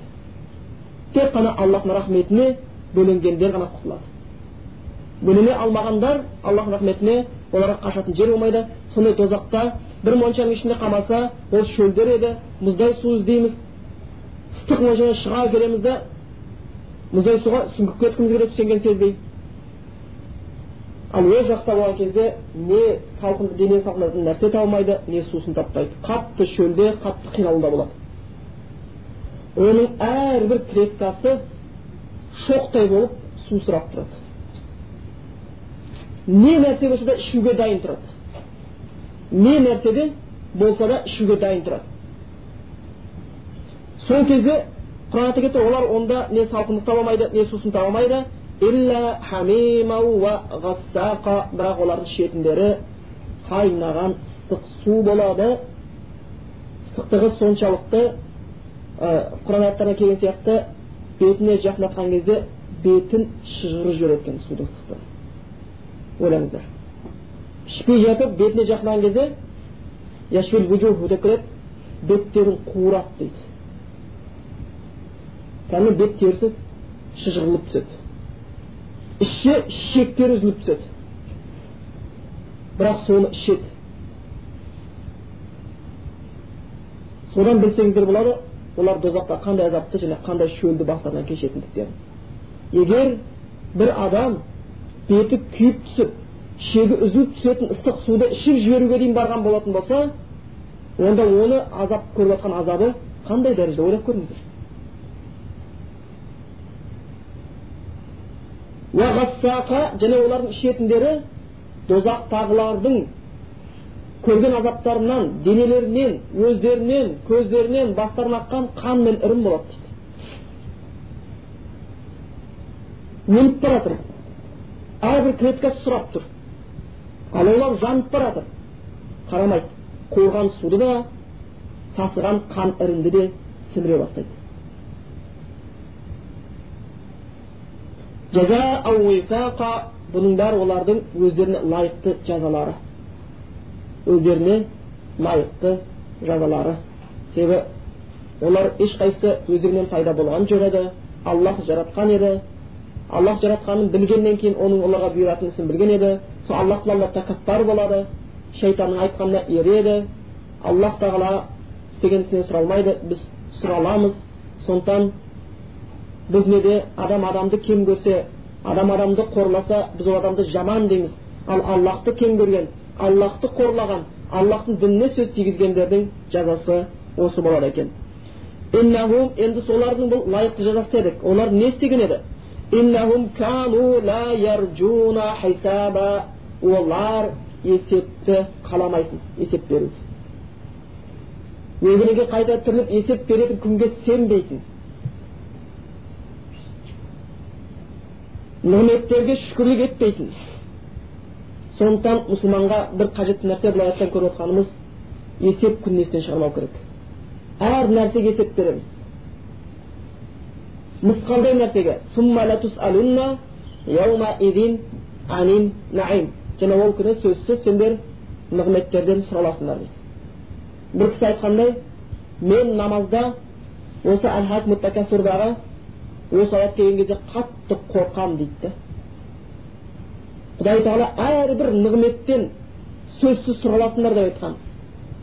Тек қана аллахтың рахметіне бөленгендер ғана құтылады. Бөлене алмағандар аллахтың рахметіне оларға қашатын жер болмайды. Сондай тозақта бір моншаның ішінде қамаса ол шөлдер еді мұздай су іздейміз ыстық моншадан шыға келеміз да мұздай суға сүңгіп кеткіміз келеді сенген сезбей ал ол жақта болған кезде не салқын дене салқындататын нәрсе таба алмайды не сусын таппайды қатты шөлде қатты қиналуда болады оның әрбір клеткасы шоқтай болып су сұрап тұрады не нәрсе болса да ішуге дайын тұрады не нәрседе болса да ішуге дайын тұрады сол кезде құран кетті олар онда не салқындық таба алмайды не сусын таба алмайды бірақ олардың ішетіндері қайнаған ыстық су болады ыстықтығы соншалықты құран аяттарда келген сияқты бетіне жақындатқан кезде бетін шыжғырып жібереді екен судың ыстықтығы ойлаңыздар ішпей жатып бетіне жақындаған кезде деп беттерін қуырады дейді кәдімгі бет терісі шыжғырылып түседі іші шектері үзіліп түседі бірақ соны ішеді содан білсеңіздер болады олар дозақта қандай азапты және қандай шөлді бастарынан кешетіндіктерін егер бір адам беті күйіп түсіп шегі үзіліп түсетін ыстық суды ішіп жіберуге дейін барған болатын болса онда оны азап көріп жатқан азабы қандай дәрежеде ойлап көріңіздер. Және олардың ішетіндері дозақтағылардың көрген азаптарынан денелерінен өздерінен көздерінен бастарынан аққан қан мен ірім болады дейді. Өліп бара жатыр әрбір клеткасы сұрап тұр. Олар жанып бара жатыр қарамайды қорған суды да сасыған қан іріңді де сіміре бастайды бұның бәрі олардың өздеріне лайықты жазалары өздеріне лайықты жазалары себебі олар ешқайсысы өздерінен пайда болған жоқ еді аллах жаратқан еді аллах жаратқанын білгеннен кейін оның оларға бұйыратын ісін білген еді сол аллахтың алдында тәкаппар болады шайтанның айтқанына ереді аллах тағала істеген ісінен сұралмайды біз сұраламыз сондықтан бұл дүниеде адам адамды кем көрсе адам адамды қорласа біз ол адамды жаман дейміз ал аллахты кем көрген аллахты қорлаған аллахтың дініне сөз тигізгендердің жазасы осы болады екен енді солардың бұл лайықты жазасы дедік олар не істеген еді إنهم كانوا لا يرجون حسابا олар есепті қаламайтын есеп беруді өлгенге қайта тіріліп есеп беретін күнге сенбейтін нығметтерге шүкірлік етпейтін сондықтан мұсылманға бір қажетті нәрсе бұл аяттан көріп отқанымыз есеп күнін естен шығармау керек әр нәрсеге есеп береміз мысқалдай нәрсеге және ол күні сөзсіз сендер нығметтерден сұраласыңдар дейді бір кісі айтқандай мен намазда осы муттакасурдағы осы аят келген кезде қатты қорқамын дейді да құдай тағала әрбір нығметтен сөзсіз сұраласыңдар деп айтқан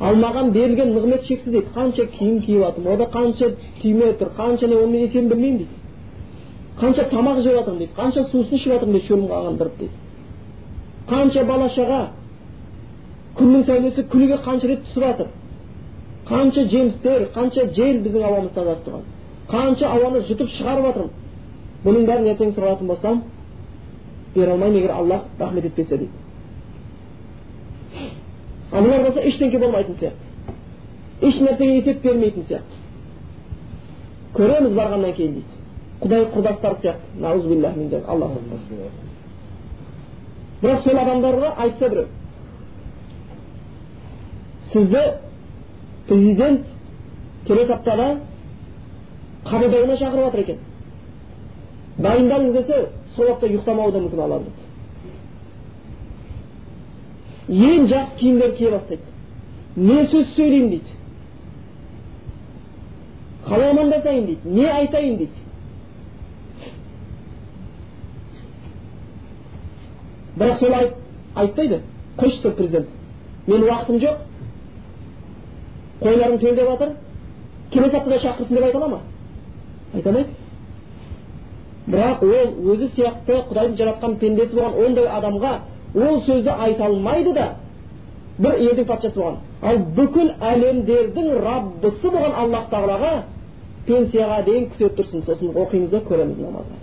ал маған берілген нығмет шексіз дейді. Қанша киім киіп жатырмын ода қанша түйме тұр қанша не оның есебін білмеймін дейді. Қанша тамақ жеп жатырмын дейді қанша сусын ішіп жатырмын дейді шөлім қағандырып дейді. Қанша бала шаға күннің сәулесі күніге қанша рет түсіп жатыр қанша жемістер қанша жел біздің ауамызды тазартып тұрған. Қанша ауаны жұтып шығарып жатырмын бұның бәрін ертең сұралатын болсам бере алмаймын егер аллах рахмет етпесе дейді. Ал болса ештеңке болмайтын сияқты еш нәрсеге есеп бермейтін сияқты көреміз барғаннан кейін дейді құдай құрдастары сияқты алла сақтасын бірақ сол адамдарға айтса біреу сізді президент келесі аптада қабылдауына шақырып жатыр екен дайындалыңыз десе сол уақытта ұйықтамауы да мүмкін ең жақсы киімдер кие бастайды не сөз сөйлеймін дейді қалай амандасайын дейді не айтайын дейді бірақ сол айтпайды қойшы сол президент менің уақытым жоқ қойларым төлдеп жатыр келесі аптада шақырсын деп айта ала ма айта алмайды бірақ ол өзі сияқты құдайдың жаратқан пендесі болған ондай адамға ол сөзді айта алмайды да бір елдің патшасы болған. Ал бүкіл әлемдердің раббысы болған аллах тағалаға пенсияға дейін күтіп тұрсын. Сосын оқимыз да көреміз намазға.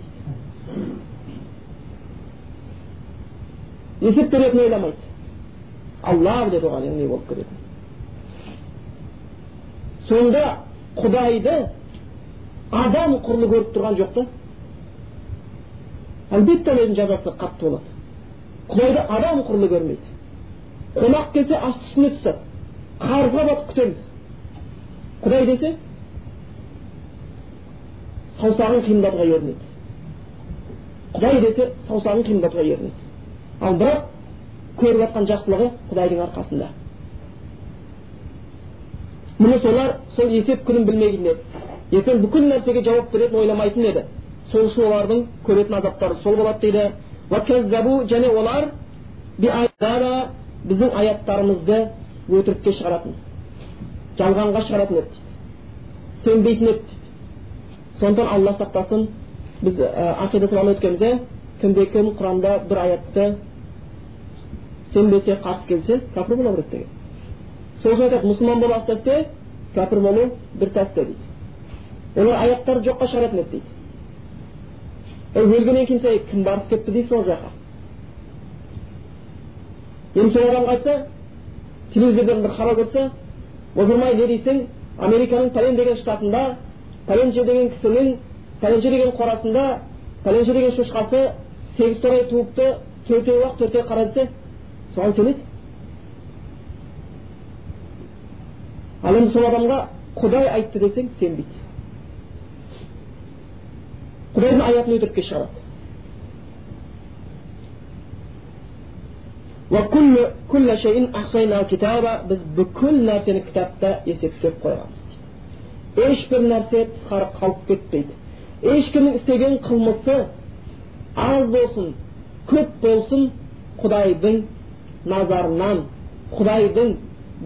Есеп беретінін ойламайды. Алла біледі оған не болып кететінін сонда құдайды адам құрлы көріп тұрған жоқ та? Әлбетте өзінің жазасы қатты болады. Құдайды адам құрлы көрмейді қонақ келсе асты үстіне түседі қарызға батып күтеміз құдай десе саусағын қимылдатуға ерінеді құдай десе саусағын қимылдатуға ерінеді ал бірақ көріп жатқан жақсылығы құдайдың арқасында міне солар сол есеп күнін білмейтін еді ертең бүкіл нәрсеге жауап беретін ойламайтын еді сол үшін олардың көретін азаптары сол болады дейді және олар біздің аяттарымызды өтірікке шығаратын жалғанға шығаратын еді дейді сенбейтін еді дейді сондықтан алла сақтасын біз ақидасы бағана өткенбіз кімде кім құранда бір аятты сенбесе қарсы келсе кәпір бола береді деген сол үшін айтады мұсылман бола десе кәпір болу бір тәсте дейді олар аяттарды жоққа шығаратын еді дейді өлгеннен кейін сен кім барып кетті дейсің ол жаққа енді сол адамға айтса телевизордан бір хабар көрсе ойпырмай не дейсің американың пәлен деген штатында пәленше деген кісінің пәленше деген қорасында пәленше деген шошқасы сегіз торай туыпты төртеуі ақ төртеуі қара десе соған сенеді ал енді сол адамға құдай айтты десең сенбейді құдайдың аятын өтірікке шығарады біз бүкіл нәрсені кітапта есептеп қойғанбыз ешбір нәрсе тысқары қалып кетпейді ешкімнің істеген қылмысы аз болсын көп болсын құдайдың назарынан құдайдың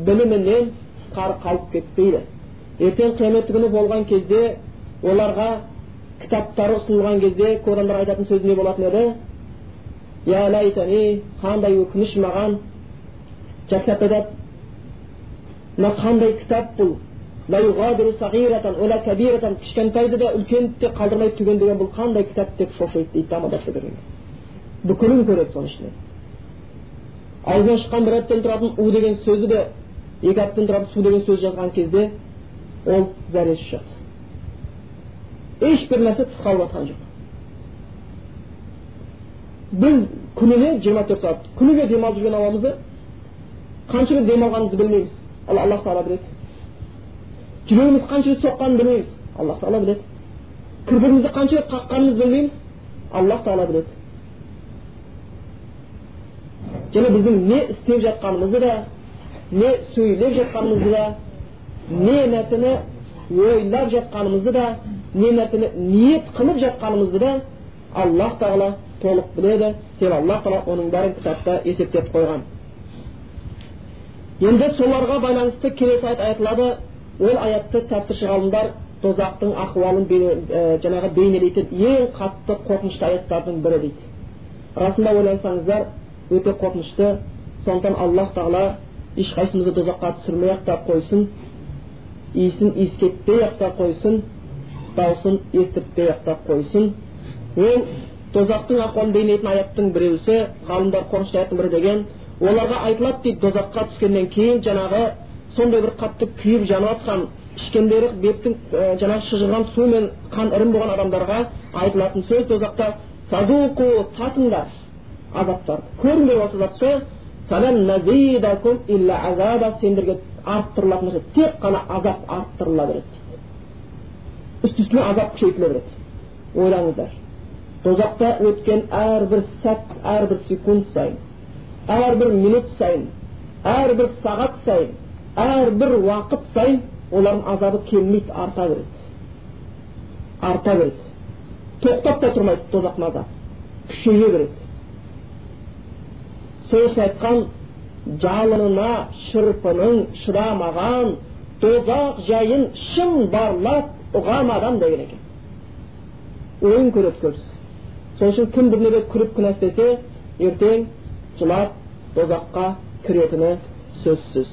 білімінен тысқары қалып кетпейді ертең қиямет күні болған кезде оларға кітаптары ұсынылған кезде көп адамдар айтатын сөзі не болатын еді я лайтани қандай өкініш маған кітапта айтады мына қандай кітап бұл кішкентайды да үлкенді де қалдырмай түгендеген бұл қандай кітап деп шошиды дейді көрген бүкілін көреді соның ішінен аузынан шыққан бір аттан тұратын у деген сөзі де екі әріптен тұратын су деген сөз жазған кезде ол зәресі шықты ешбір нәрсе тыс қалып жатқан жоқ біз күніне жиырма төрт сағат күніге демалып жүрген ауамызды қанша рет демалғанымызды білмейміз ал аллах тағала біледі жүрегіміз қанша рет соққанын білмейміз аллах тағала біледі кірпігімізді қанша рет қаққанымызды білмейміз аллах тағала біледі және біздің не істеп жатқанымызды да не сөйлеп жатқанымызды да не нәрсені ойлап жатқанымызды да не нәрсені ниет қылып жатқанымызды да аллах тағала толық біледі себебі аллах тағала оның бәрін кітапта есептеп қойған енді соларға байланысты келесі аят айтылады ол аятты тәпсірші ғалымдар тозақтың ахуалын ә, жаңағы бейнелейтін ең қатты қорқынышты аяттардың бірі дейді расында ойлансаңыздар өте қорқынышты сондықтан аллах тағала ешқайсымызды тозаққа түсірмей ақ та қойсын иісін иіскетпей ақ та қойсын дауысын естіртпей ақ та қойсын. Ол тозақтың ахуалын бейнелейтін аяттың біреусі ғалымдар қорқынышты аяттың бірі деген оларға айтылады дейді тозаққа түскеннен кейін жаңағы сондай бір қатты күйіп жанып жатқан ішкендері беттің ә, жаңағы шыжыған су мен қан ірім болған адамдарға айтылатын сөз тозақта садуку татыңдар азаптарды көріңдер осы затты сендерге арттырылатын нәрсе тек қана азап арттырыла береді. Үсті үстіне азап күшейтіле береді ойлаңыздар тозақта өткен әрбір сәт әрбір секунд сайын әрбір минут сайын әрбір сағат сайын әрбір уақыт сайын олардың азабы келмейді арта береді арта береді тоқтап та тұрмайды тозақтың азабы күшейе береді сол үшін айтқан жалынына шырпының шыдамаған тозақ жайын шын барлап ұған адам деген екен ойын көреді көбісі сол үшін кім бір неге күліп күнә істесе ертең жылап тозаққа кіретіні сөзсіз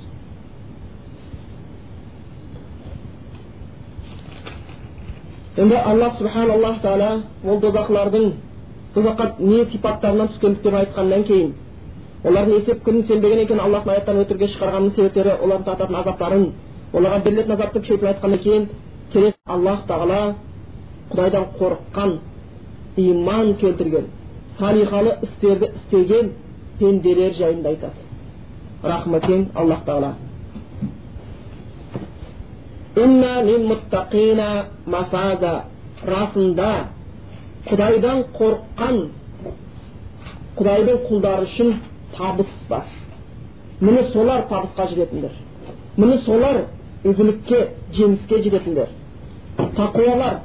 енді алла субхан аллах тағала ол тозақлардың тозаққа не сипаттарынан түскендіктерін айтқаннан кейін олардың есеп күнін сенбеген екен аллахтың аяттарын өтірікке шығарғанның себептері олардың тартатын азаптарын оларға берілетін азапты күшейтіп айтқаннан кейін аллах тағала құдайдан қорыққан иман келтірген салихалы істерді істеген пенделер жайында айтады. Рахымы кең аллах тағала. Расында құдайдан қорыққан құдайдың құлдары үшін табыс бар. Міне солар табысқа жететіндер. Міне солар ізгілікке жеңіске жететіндер. Тақуалар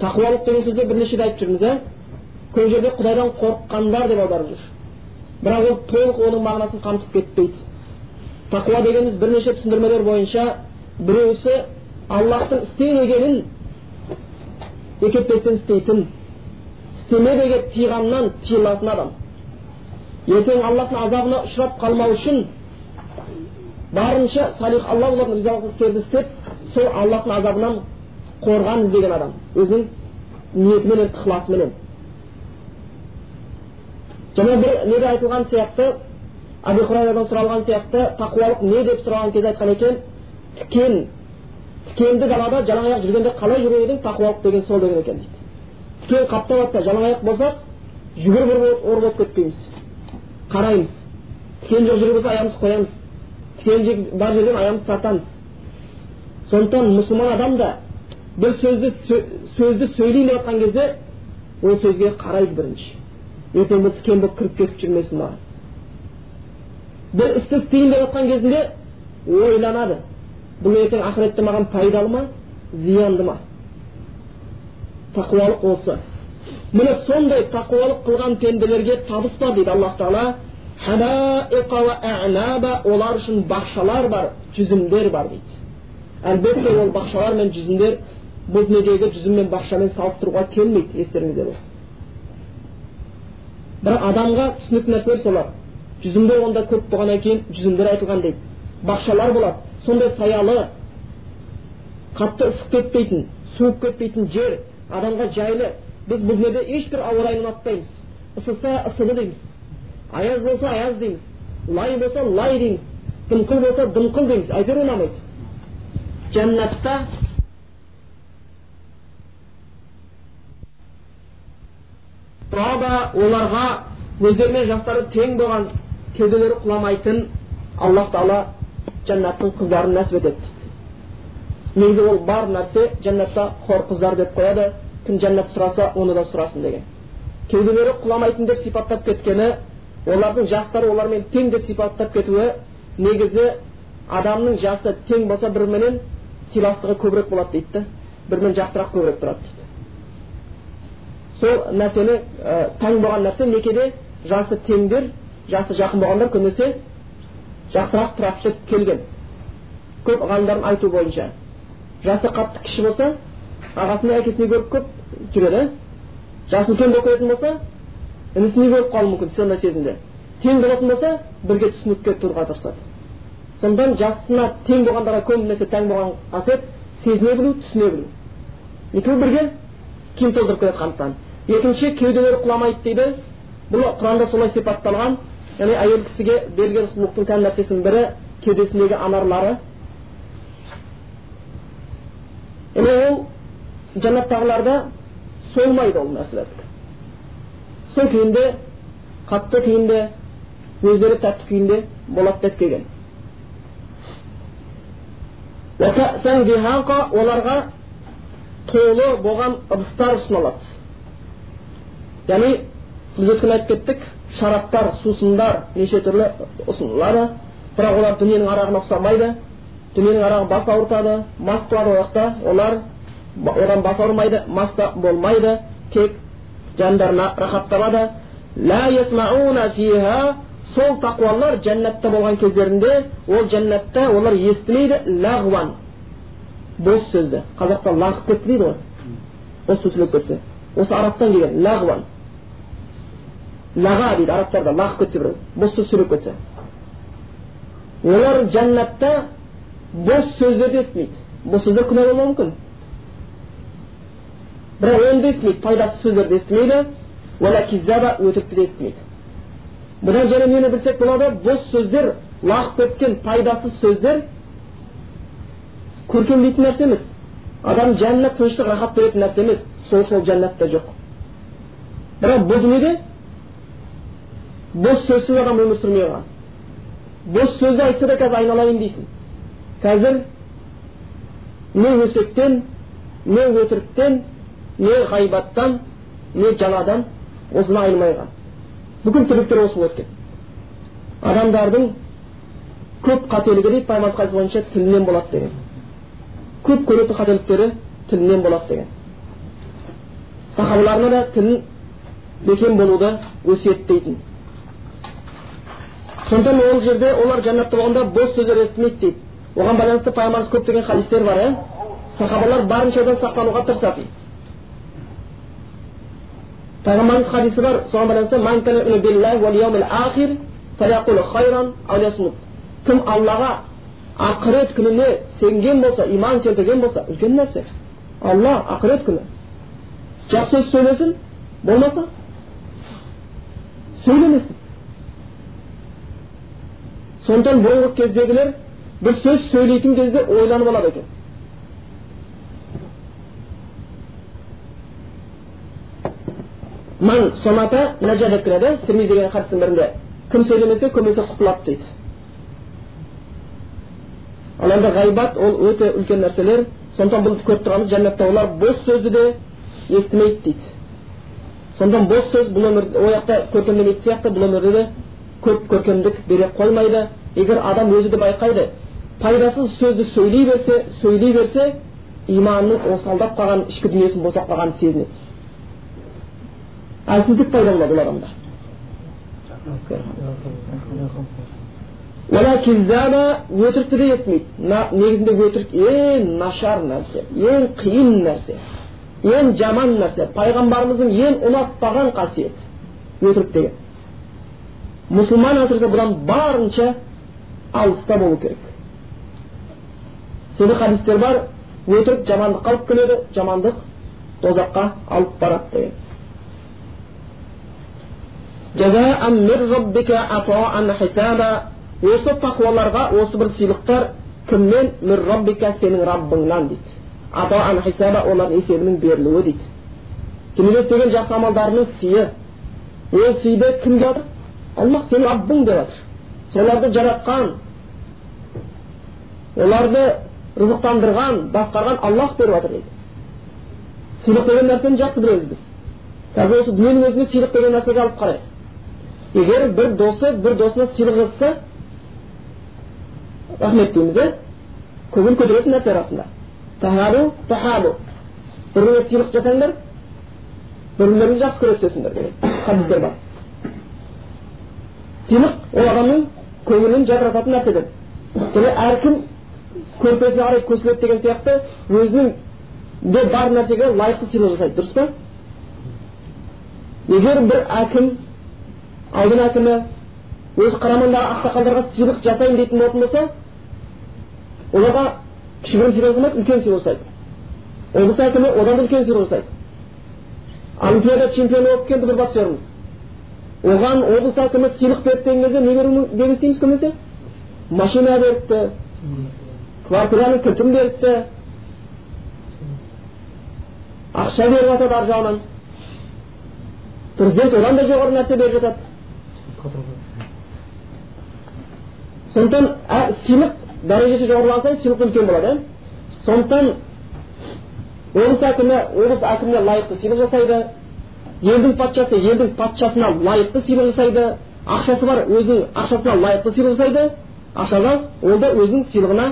тақуалық деген сөзді бірнеше рет айтып жүрміз иә көп жерде құдайдан қорыққандар деп аударып жүр бірақ ол толық оның мағынасын қамтып кетпейді тақуа дегеніміз бірнеше түсіндірмелер бойынша біреусі аллахтың істе дегенін екетпестен істейтін істеме деген тыйылатын адам ертең аллахтың азабына ұшырап қалмау үшін барынша салих алла олардың ризалығы істерді істеп сол аллахтың азабынан қорған іздеген адам. Өзінің ниетіменен ықыласыменен және бір неде айтылған сияқты әбу хурайрадан сұралған сияқты тақуалық не деп сұраған кезде айтқан екен тікен тікенді далада жалаң аяқ жүргенде қалай жүрер едің тақуалық деген сол деген екен дейді. Тікен қаптап жатса жалаң аяқ болсақ жүгіріп ор болып кетпейміз. Қараймыз. Тікен жоқ жер болса аяғымызды қоямыз. Тікен бар жерден аяғымызды тартамыз. Сондықтан мұсылман адам да бір сөзді сөзді сөйлейін деп жатқан кезде ол сөзге қарайды бірінші ертең бұл тікен болып кіріп кетіп жүрмесін маған бір істі істейін деп жатқан кезінде ойланады бұл ертең ақыретте маған пайдалы ма зиянды ма тақуалық осы міне сондай тақуалық қылған пенделерге табыс бар дейді аллах тағала олар үшін бақшалар бар жүзімдер бар дейді әлбетте ол бақшалар мен жүзімдер бұл дүниедегі жүзім мен бақшамен салыстыруға келмейді естеріңізде болсын бірақ адамға түсінікті нәрселер солар. Жүзімдер онда көп болғаннан кейін жүзімдер айтылған дейді. Бақшалар болады. Сондай саялы қатты ысып кетпейтін суып кетпейтін жер адамға жайлы. Біз бұл дүниеде ешбір ауа райын ұнатпаймыз. Ысыса ысыды дейміз. Аяз болса аяз дейміз. Лай болса лай дейміз. Дымқыл болса дымқыл дейміз. Әйтеуір ұнамайды. Жәннатта оларға өздерімен жастары тең болған кеуделері құламайтын аллах тағала жәннаттың қыздарын нәсіп етеді. Негізі ол бар нәрсе жәннатта хор қыздар деп қояды. Кім жәннат сұраса оны да сұрасын деген. Кеуделері құламайтын деп сипаттап кеткені олардың жастары олармен тең деп сипаттап кетуі негізі адамның жасы тең болса біріменен сыйластығы көбірек болады дейді да бірімен жақсырақ көбірек тұрады дейді сол нәрсені ә, таң болған нәрсе некеде жасы теңдер жасы жақын болғандар көбінесе жақсырақ тұрады деп келген көп ғалымдардың айтуы бойынша жасы қатты кіші болса ағасының әкесіне көріп көп жүреді жасы үлкен болып кететін болса інісіне көріп қалуы мүмкін сондай сезімде тең болатын болса бірге түсінікке тұруға тырысады сондықтан жасына тең болғандарға көбінесе тәң болған қасиет сезіне білу түсіне білу. Екеуі бірге киім толтырып келе жатқандықтан екінші кеуделері құламайды дейді. Бұл құранда солай сипатталған. Яғни әйел кісіге берілген сұлулықтың тән нәрсесінің бірі кеудесіндегі анарлары. Яғни ол жәннаттағыларда солмайды ол нәрселердікі сол күйінде қатты күйінде өздері тәтті күйінде болады деп келген. Оларға толы болған ыдыстар ұсынылады яғни біз өткенде айтып кеттік шараптар сусындар неше түрлі ұсынылады бірақ олар дүниенің арағына ұқсамайды дүниенің арағы бас ауыртады мас қылады ол олар одан бас ауырмайды мас та болмайды тек жандарына рахат табады сол тақуалар жәннатта болған кездерінде ол жәннатта олар естімейді лағуан бос сөзді қазақта лағып кетті дейді ғой сөз сөйлеп кетсе осы арабтан келген лағуан лаға дейді арабтарда лағып кетсе біреу бос сөз сөйлеп кетсе олар жәннатта бос сөздерді естімейді бос сөздер күнә болуы мүмкін бірақ оны да естімейді пайдасыз сөздерді естімейді өтірікті де естімейді бұдан және нені білсек болады бос сөздер лағып кеткен пайдасыз сөздер көркемдейтін нәрсе емес адам жанына тыныштық рахат беретін нәрсе емес сол сол жәннатта жоқ бірақ бұл дүниеде бос сөзсіз адам өмір сүрмей қалған бос сөзді айтса да қазір айналайын дейсің қазір не өсектен не өтіріктен не ғайбаттан не жаладан осыны айнымай бүкіл тірліктер осы болып кеткен адамдардың көп қателігі дейді пайғамбар хадис бойынша тілінен болады деген. Көп көретін қателіктері тілінен болады деген. Сахабаларына да тілін бекем болуды өсиеттейтін сондықтан ол жерде олар жәннатта болғанда бос сөздер естімейді дейді. Оған байланысты пайғамбарымыз көптеген хадистер бар иә сахабалар барынша сақтануға тырысады дейді. Пайғамбарымыз хадисі бар соған байланысты кім аллаға ақырет күніне сенген болса иман келтірген болса үлкен нәрсе алла ақырет күні жақсы сөз сөйлесін болмаса сөйлемесін сондықтан бұрынғы кездегілер бір сөз сөйлейтін кезде ойланып алады екен ман сомата нәжа деп кіреді термиз деген хадистің бірінде кім сөйлемесе көбінесе құтылады дейді ал енді ғайбат ол өте үлкен нәрселер сондықтан бұл көріп тұрғанымыз жәннатта олар бос сөзді де естімейді дейді сондықтан бос сөз бұл өмір ол жақта көркемдемейтін сияқты бұл өмірде де көп көркемдік бере қоймайды егер адам өзі де байқайды пайдасыз сөзді сөйлей берсе сөйлей берсе иманның осалдап қалған ішкі дүниесінің босап қалғанын сезінеді әлсіздік пайда болады ол адамда. Өтірікті де естімейді. Негізінде өтірік ең нашар нәрсе ең қиын нәрсе ең жаман нәрсе пайғамбарымыздың ең ұнатпаған қасиет өтірік деген. Мұсылман әсіресе бұдан барынша алыста болу керек. Себебі хадистер бар өтірік жамандыққа алып келеді жамандық тозаққа алып барады деген. جزاء من ربك عطاء حسابا осы тақуаларға осы бір сыйлықтар кімнен мир роббика сенің раббыңнан дейді ата ан хисаба олардың есебінің берілуі дейді дүниеде істеген жақсы амалдарының сыйы ол сыйды кім беріп жатыр аллах сенің раббың деп жатыр соларды жаратқан оларды рызықтандырған басқарған аллах беріп жатыр дейді сыйлық деген нәрсені жақсы білеміз біз қазір осы дүниенің өзінде сыйлық деген нәрсеге алып қарайық егер бір досы бір досына сыйлық жасаса рахмет дейміз иә көңіл көтеретін нәрсе расында тахабу тахабу бір біріңе сыйлық жасаңдар бір бірлеріңді жақсы көре түсесіңдер деген хадистер бар сыйлық ол адамның көңілін жадырататын нәрседен және әркім көрпесіне қарай көсіледі деген сияқты өзінің де бар нәрсеге лайықты сыйлық жасайды дұрыс па егер бір әкім аудан әкімі өз қарамағындағы ақсақалдарға сыйлық жасайын дейтін болатын болса оларға кішігірім сыйлық жасамайды үлкен сыйлық жасайды. Облыс әкімі одан да үлкен сыйлық жасайды. Олимпиада чемпионы болып келді бір боксеріміз оған облыс әкімі сыйлық берді деген кезде не беру естиміз көбінесе? Машина беріпті квартираның кілтін беріпті. Ақша беріп жатады ар жағынан. Президент одан да жоғары нәрсе беріп жатады. Сондықтан сыйлық дәрежесі жоғарылаған сайын сыйлық үлкен болады иә сондықтан облыс әкімі облыс әкіміне лайықты сыйлық жасайды елдің патшасы елдің патшасына лайықты сыйлық жасайды ақшасы бар өзінің ақшасына лайықты сыйлық жасайды ақшасы аз ол да өзінің сыйлығына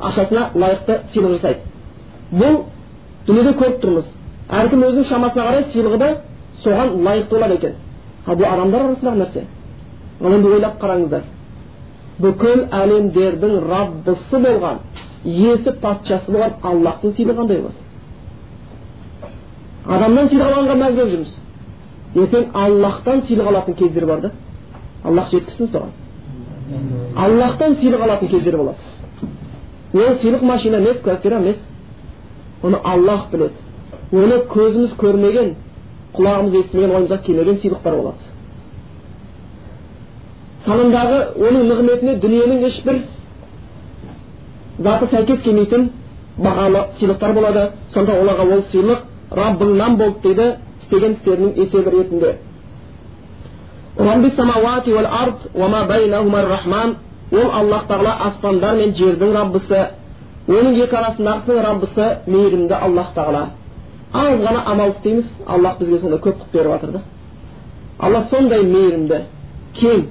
ақшасына лайықты сыйлық жасайды. Бұл дүниеде көріп тұрмыз. Әркім өзінің шамасына қарай сыйлығы да соған лайықты болады екен. Ал бұл адамдар арасындағы нәрсе ал енді ойлап қараңыздар бүкіл әлемдердің раббысы болған иесі патшасы болған аллахтың сыйлығы қандай болады адамнан сыйлық алғанға мәз болып жүрміз ертең аллахтан сыйлық алатын кездер бар да аллах жеткізсін соған аллахтан сыйлық алатын кездер болады ол сыйлық машина емес квартира емес оны аллах біледі оны көзіміз көрмеген құлағымыз естімеген ойымызға келмеген сыйлықтар болады санындағы оның нығметіне дүниенің ешбір заты сәйкес келмейтін бағалы сыйлықтар болады сонда оларға ол сыйлық раббыңнан болды дейді істеген істерінің есебі ретінде ол аллах тағала аспандар мен жердің раббысы оның екі арасындағысының раббысы мейірімді аллах тағала аз ғана амал істейміз аллах бізге сондай көп қылып беріп жатыр да. Алла сондай мейірімді кең.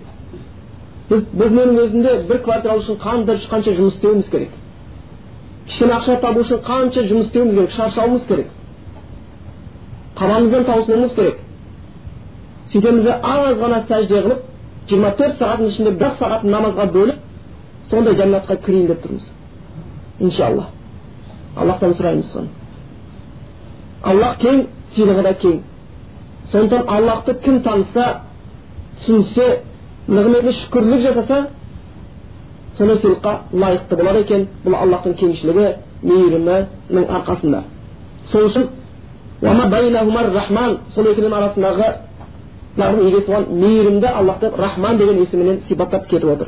Біз бүгіннің өзінде бір квартира алу үшін қандай қанша жұмыс істеуіміз керек. Кішкене ақша табу үшін қанша жұмыс істеуіміз керек шаршауымыз керек. Табанымыздан таусылуымыз керек. Сөйтеміз де аз ғана сәжде қылып жиырма төрт сағаттың ішінде бір ақ сағатын намазға бөліп сондай жәннатқа кірейін деп тұрмыз. Иншалла. Аллахтан сұраймыз соны. Аллах кең сыйлығы да кең сондықтан аллахты кім таныса түсінсе нығметіне шүкірлік жасаса сондай сыйлыққа лайықты болады екен бұл аллахтың кеңшілігі мейірімінің арқасында сол үшін рахман сол екеуінің арасындағы егесі болған мейірімді аллахты рахман деген есімімен сипаттап кетіп отыр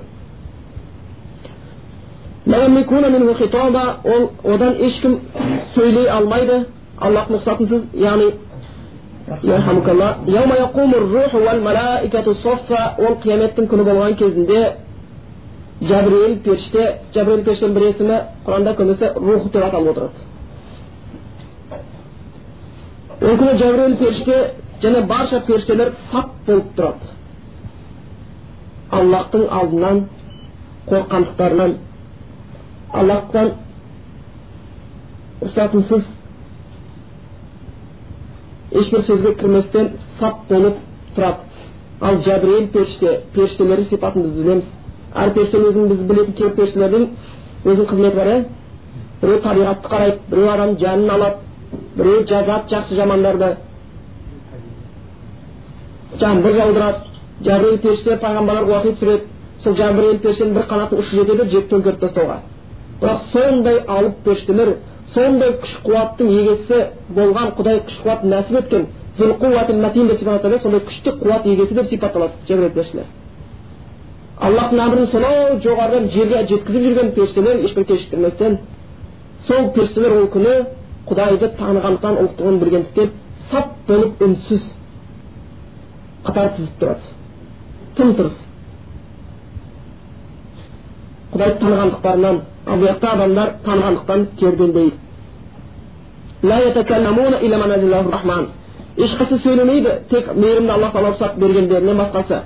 ол одан ешкім сөйлей алмайды аллахтың рұқсатынсыз яғни ол қияметтің күні болған кезінде жәбірейіл періште жәбірейіл періштенің бір есімі құранда көбінесе рух деп аталып отырады ол күні жәбірейіл періште және барша періштелер сап болып тұрады аллахтың алдынан қорыққандықтарынан аллахтан рұқсатынсыз ешбір сөзге кірместен сап болып тұрады ал жәбірейіл періште періштелердің сипатын біз білеміз әр періштенің өзінің біз білетін кейбір періштелердің өзінің қызметі бар иә біреу табиғатты қарайды біреу адамның жанын алады біреу жазады жақсы жамандарды жаңбыр жаудырады жәбірейіл періште пайғамбарларға уахи түсіреді сол жәбірейіл періштенің бір қанатының ұшы жетеді жеп төңкеріп тастауға бірақ сондай алып періштелер сондай күш қуаттың егесі болған құдай күш қуат нәсіп еткен деп сипатталады сондай күшті қуат егесі деп сипатталады жәбірет періштелер аллахтың әмірін сонау жоғарыдан жерге жеткізіп жүрген періштелер ешбір кешіктірместен сол періштелер ол күні құдайды танығандықтан ұлықтығын білгендіктен сап болып үнсіз қатар тізіп тұрады. Тым тырыс құдайды танығандықтарынан жақта адамдар танығандықтан ешқайсысы сөйлемейді тек мейірімді алла тағала рұқсат бергендерінен басқасы.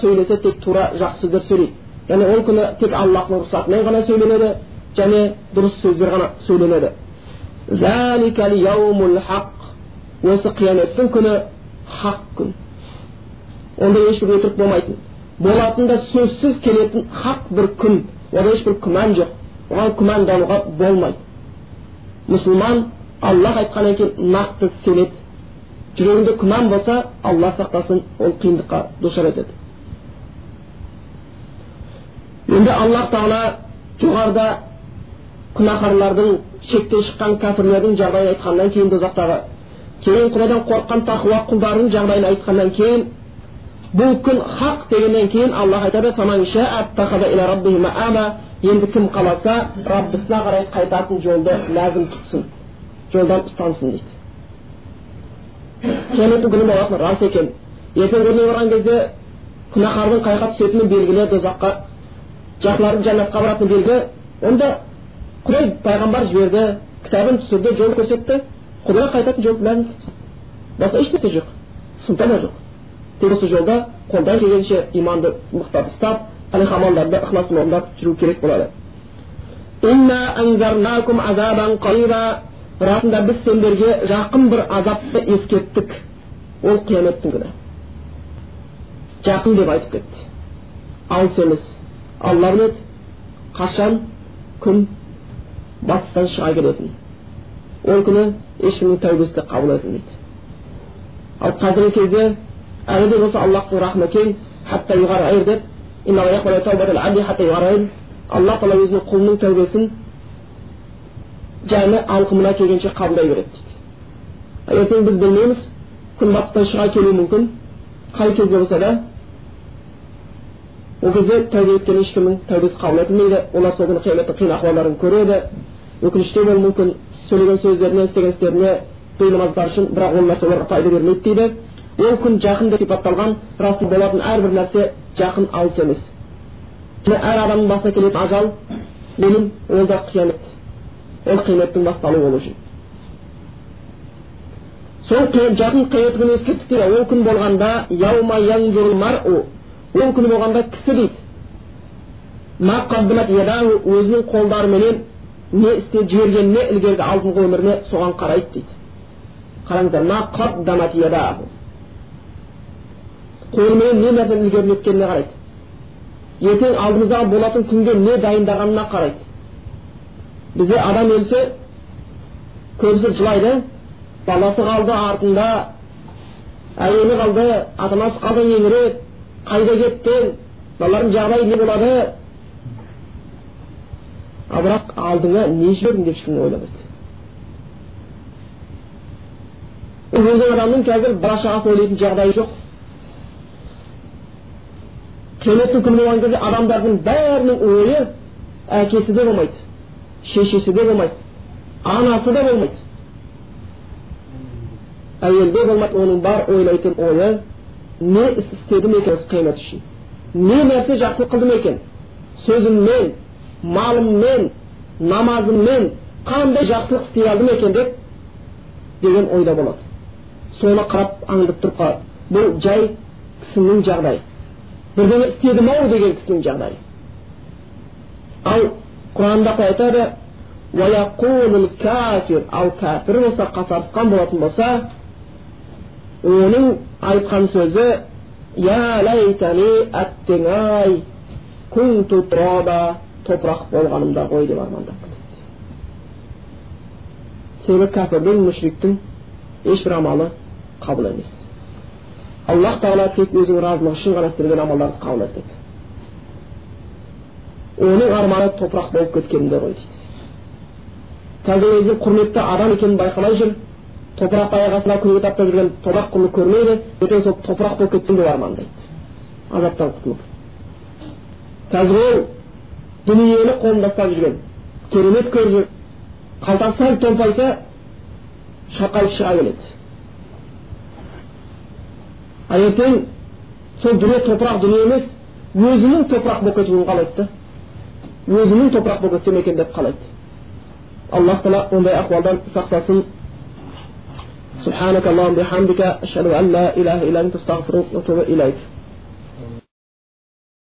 Сөйлесе тек тура жақсы сөздер сөйлейді. Яғни ол күні тек аллахтың рұқсатымен ғана сөйленеді және дұрыс сөздер ғана сөйленеді. Осы қияметтің күні хақ күн. Онда ешбір өтірік болмайтын. Болатын да сөзсіз келетін хақ бір күн ода ешбір күмән жоқ оған күмәндануға болмайды мұсылман аллах айтқаннан кейін нақты сенеді жүрегінде күмән болса алла сақтасын ол қиындыққа душар етеді енді аллах тағала жоғарыда күнәһарлардың шектен шыққан кәпірлердің жағдайын айтқаннан кейін дозақтағы кейін құдайдан қорыққан тақуа құлдарының жағдайын айтқаннан кейін бұл күн хақ дегеннен кейін аллах айтады енді кім қаласа раббысына қарай қайтатын жолды ләзім тұтсын жолдан ұстансын дейді қияметтің күні болатын рас екен ертең күніне барған кезде күнәһардың қай жаққа түсетіні белгілі дозаққа жақсылардың жәннатқа баратыны белгі онда құдай пайғамбар жіберді кітабын түсірді жол көрсетті құдайға қайтатын жол ләзім тұтсын басқа ешнәрсе жоқ сылта да жоқ осы жолда қолдан келгенше иманды мықтап ұстап салих амалдарды ықыласпен орындап жүру керек болады расында біз сендерге жақын бір азапты ескерттік ол қияметтің күні жақын деп айтып кетті алыс емес алла біледі қашан күн батыстан шыға келетінін ол күні ешкімнің тәубесі де қабыл етілмейді ал қазіргі кезде әлі де болса аллахтың рахымы кең деп аллах тағала өзінің құлының тәубесін жәні алқымына келгенше қабылдай береді дейді ертең біз білмейміз күн батыстан шыға келуі мүмкін қай кезде болса да ол кезде тәубе еткен ешкімнің тәубесі қабыл етілмейді олар сол күні қияметтің қиын ахуалдарын көреді өкінішті болуы мүмкін сөйлеген сөздеріне істеген істеріне бейнамаздары үшін бірақ ол нәрсе оларға пайда бермейді дейді ол күн жақын деп сипатталған расында болатын әрбір нәрсе жақын алыс емес. Әр адамның басына келетін ажал өлім ол да қиямет. Ол қияметтің басталуы болу үшін. Сол жақын қиямет күні ескерттік дейді. Ол күн болғанда ол күні болғанда кісі дейді. Өзінің қолдарыменен не істеп жібергеніне ілгергі алдыңғы өміріне соған қарайды дейді. Қараңыздар қолымен не нәрсені ілгерілеткеніне қарайды. Ертең алдымыздағы болатын күнге не дайындағанына қарайды. Бізде адам өлсе көбісі жылайды баласы қалды артында әйелі қалды ата анасы қалды еңіреп қайда кеттің балалардың жағдайы не болады? Ал бірақ алдыңа не жібердің деп ешкім ойламайды өлген адамның қазір бала шағасын ойлайтын жағдайы жоқ. Қияметтің күні болған кезде адамдардың бәрінің ойы әкесі де болмайды шешесі де болмайды анасы да болмайды әйел де болмайды оның бар ойлайтын ойы не іс істедім екен осы қиямет үшін не нәрсе жақсылық қылдым екен сөзіммен малыммен намазыммен қандай жақсылық істей алдым екен деп деген ойда болады соны қарап аңдып тұрып қалады бұл жай кісінің жағдайы бірдеңе істедім ау деген кісінің жағдайы ал құранда айтады ал кәпір болса қасарысқан болатын болса оның айтқан сөзі я ләйтәни әттең ай күнту топырақ болғанымда ғой деп армандап кетеді себебі кәпірдің мүшриктің ешбір амалы қабыл емес аллах тағала тек өзінің разылығы үшін ғана істелген амалдарды қабыл етеді оның арманы топырақ болып кеткенінде ғой дейді қазір өзі құрметті адам екенін байқамай жүр топырақ аяқ астында күніге таптап жүрген топырақ көрмейді ертең сол топырақ болып кетсем деп армандайды азаптан құтылып қазір ол дүниені қолында ұстап жүрген керемет көріп жүр қалтасы сәл томпайса шақалып шыға келеді а ертең сол дүние топырақ дүние емес өзінің топырақ болып кетуін қалайды да өзінің топырақ болып кетсем екен деп қалайды аллах тағала ондай ахуалдан сақтасын سبحانك اللهم بحمدك أشهد أن لا إله إلا أنت أستغفرك وأتوب إليك